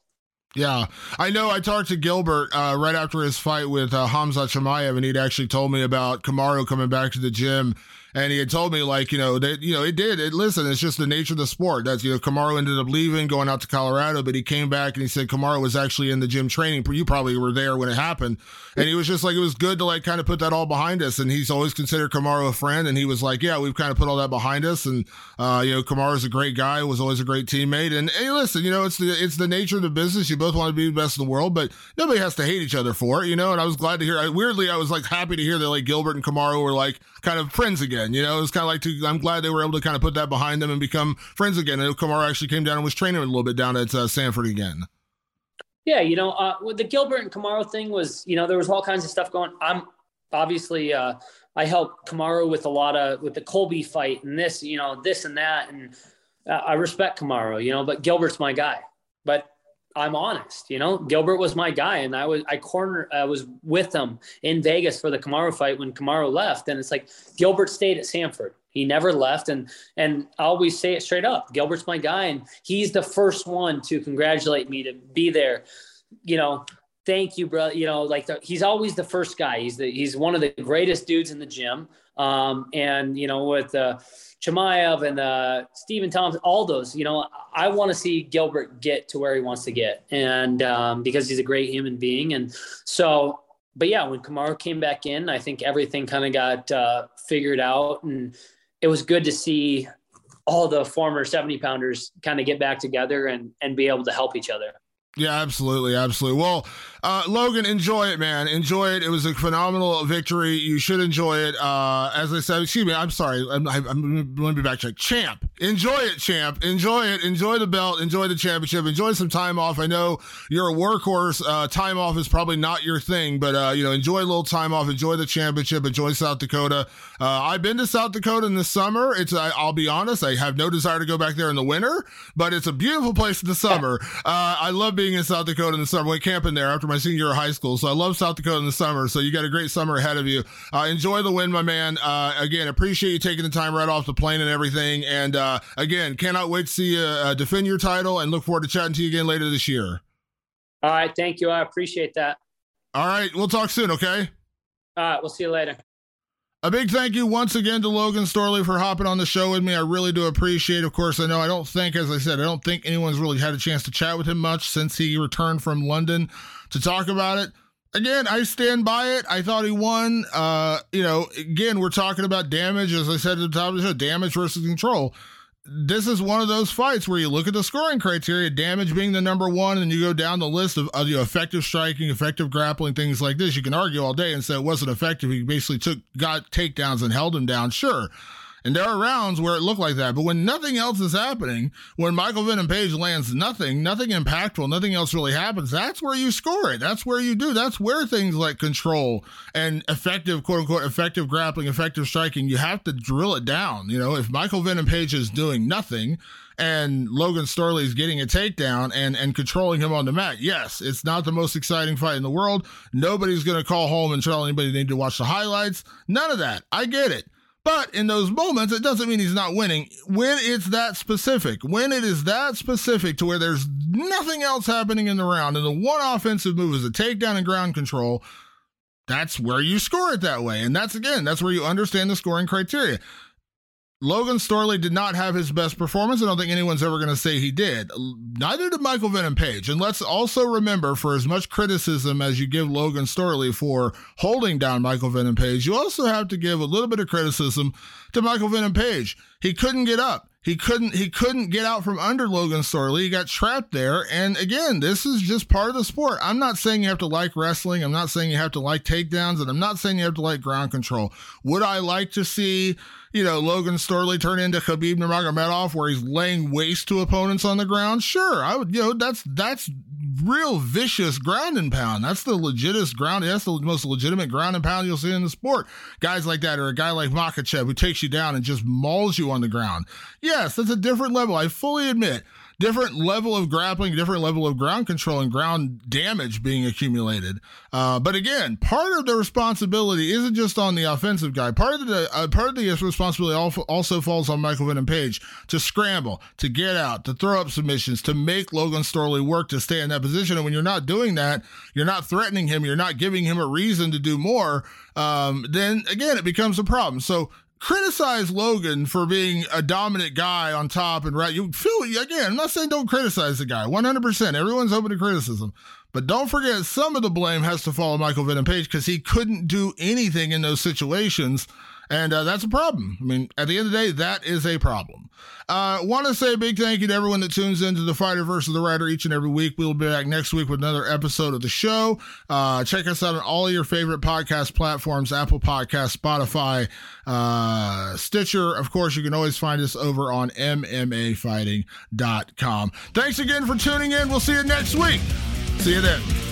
Yeah, I know. I talked to Gilbert uh, right after his fight with uh, Khamzat Chimaev, and he'd actually told me about Kamaru coming back to the gym and he had told me like you know that you know it did. It listen it's just the nature of the sport. That's you know Kamaru ended up leaving going out to Colorado but he came back and he said Kamaru was actually in the gym training. You probably were there when it happened. And he was just like it was good to like kind of put that all behind us. And he's always considered Kamaru a friend. And he was like yeah we've kind of put all that behind us. And uh, you know Kamaru's a great guy was always a great teammate. And hey listen you know it's the it's the nature of the business. You both want to be the best in the world but nobody has to hate each other for it you know? And I was glad to hear I, weirdly I was like happy to hear that like Gilbert and Kamaru were like kind of friends again. You know, it's kind of like to, I'm glad they were able to kind of put that behind them and become friends again. And Kamaru actually came down and was training a little bit down at uh, Sanford again. Yeah, you know, uh, with the Gilbert and Kamaru thing was, you know, there was all kinds of stuff going. I'm obviously uh, I helped Kamaru with a lot of with the Colby fight and this, you know, this and that, and uh, I respect Kamaru, you know, but Gilbert's my guy. But I'm honest, you know, Gilbert was my guy, and I was I corner I was with him in Vegas for the Kamaru fight when Kamaru left, and it's like Gilbert stayed at Sanford. He never left, and and I always say it straight up. Gilbert's my guy, and he's the first one to congratulate me to be there. You know, thank you, bro. You know, like the, he's always the first guy. He's the he's one of the greatest dudes in the gym. Um, and you know, with uh, Chimaev and uh, Stephen Thompson, all those, you know, I want to see Gilbert get to where he wants to get, and um, because he's a great human being, and so. But yeah, when Kamaru came back in, I think everything kind of got uh, figured out, and it was good to see all the former 70 pounders kind of get back together and and be able to help each other. Yeah, absolutely, absolutely. Well, uh, Logan, enjoy it, man. Enjoy it. It was a phenomenal victory. You should enjoy it. Uh, as I said, excuse me, I'm sorry. I'm, I'm, I'm going to be back to champ. Enjoy it, champ. Enjoy it. Enjoy the belt. Enjoy the championship. Enjoy some time off. I know you're a workhorse. Uh, time off is probably not your thing, but uh, you know, enjoy a little time off. Enjoy the championship. Enjoy South Dakota. Uh, I've been to South Dakota in the summer. It's I, will be honest, I have no desire to go back there in the winter, but it's a beautiful place in the summer. Uh, I love being in South Dakota in the summer. Went camping there after my senior year of high school. So I love South Dakota in the summer. So you got a great summer ahead of you. Uh, enjoy the win, my man. Uh, again, appreciate you taking the time right off the plane and everything. And uh, again, cannot wait to see you uh, defend your title and look forward to chatting to you again later this year. All right. Thank you. I appreciate that. All right. We'll talk soon. Okay. All right. We'll see you later. A big thank you once again to Logan Storley for hopping on the show with me. I really do appreciate. Of course, I know I don't think, as I said, I don't think anyone's really had a chance to chat with him much since he returned from London to talk about it. Again, I stand by it. I thought he won. Uh, you know, again, we're talking about damage, as I said at the top of the show, damage versus control this is one of those fights where you look at the scoring criteria, damage being the number one, and you go down the list of, of you know, effective striking, effective grappling, things like this. You can argue all day and say it wasn't effective. He basically took got takedowns and held him down. Sure. And there are rounds where it looked like that. But when nothing else is happening, when Michael Venom Page lands nothing, nothing impactful, nothing else really happens, that's where you score it. That's where you do. That's where things like control and effective, quote unquote, effective grappling, effective striking, you have to drill it down. You know, if Michael Venom Page is doing nothing, and Logan Storley is getting a takedown and and controlling him on the mat. Yes, it's not the most exciting fight in the world. Nobody's going to call home and tell anybody they need to watch the highlights. None of that. I get it. But in those moments, it doesn't mean he's not winning. When it's that specific, when it is that specific to where there's nothing else happening in the round and the one offensive move is a takedown and ground control, that's where you score it that way. And that's again, that's where you understand the scoring criteria. Logan Storley did not have his best performance. I don't think anyone's ever going to say he did. Neither did Michael Venom Page. And let's also remember for as much criticism as you give Logan Storley for holding down Michael Venom Page, you also have to give a little bit of criticism to Michael Venom Page. He couldn't get up. He couldn't he couldn't get out from under Logan Storley. He got trapped there. And again, this is just part of the sport. I'm not saying you have to like wrestling. I'm not saying you have to like takedowns, and I'm not saying you have to like ground control. Would I like to see you know, Logan Storley turn into Khabib Nurmagomedov where he's laying waste to opponents on the ground. Sure, I would, you know, that's that's real vicious ground and pound. That's the legitest ground. That's the most legitimate ground and pound you'll see in the sport. Guys like that, or a guy like Makhachev who takes you down and just mauls you on the ground. Yes, that's a different level. I fully admit different level of grappling, different level of ground control and ground damage being accumulated. Uh, but again, part of the responsibility isn't just on the offensive guy. Part of the uh, part of the responsibility also falls on Michael Venom Page to scramble, to get out, to throw up submissions, to make Logan Storley work to stay in that position. And when you're not doing that, you're not threatening him, you're not giving him a reason to do more. Um, then again, it becomes a problem. So criticize Logan for being a dominant guy on top and right. You feel again. I'm not saying don't criticize the guy. 100. percent Everyone's open to criticism, but don't forget some of the blame has to fall on Michael Venom Page because he couldn't do anything in those situations and uh, that's a problem. I mean, at the end of the day, that is a problem. Uh, Want to say a big thank you to everyone that tunes into the Fighter versus the Writer each and every week. We'll be back next week with another episode of the show. Uh, check us out on all your favorite podcast platforms Apple Podcast, Spotify, uh, Stitcher. Of course, you can always find us over on MMAfighting.com. Thanks again for tuning in. We'll see you next week. See you then.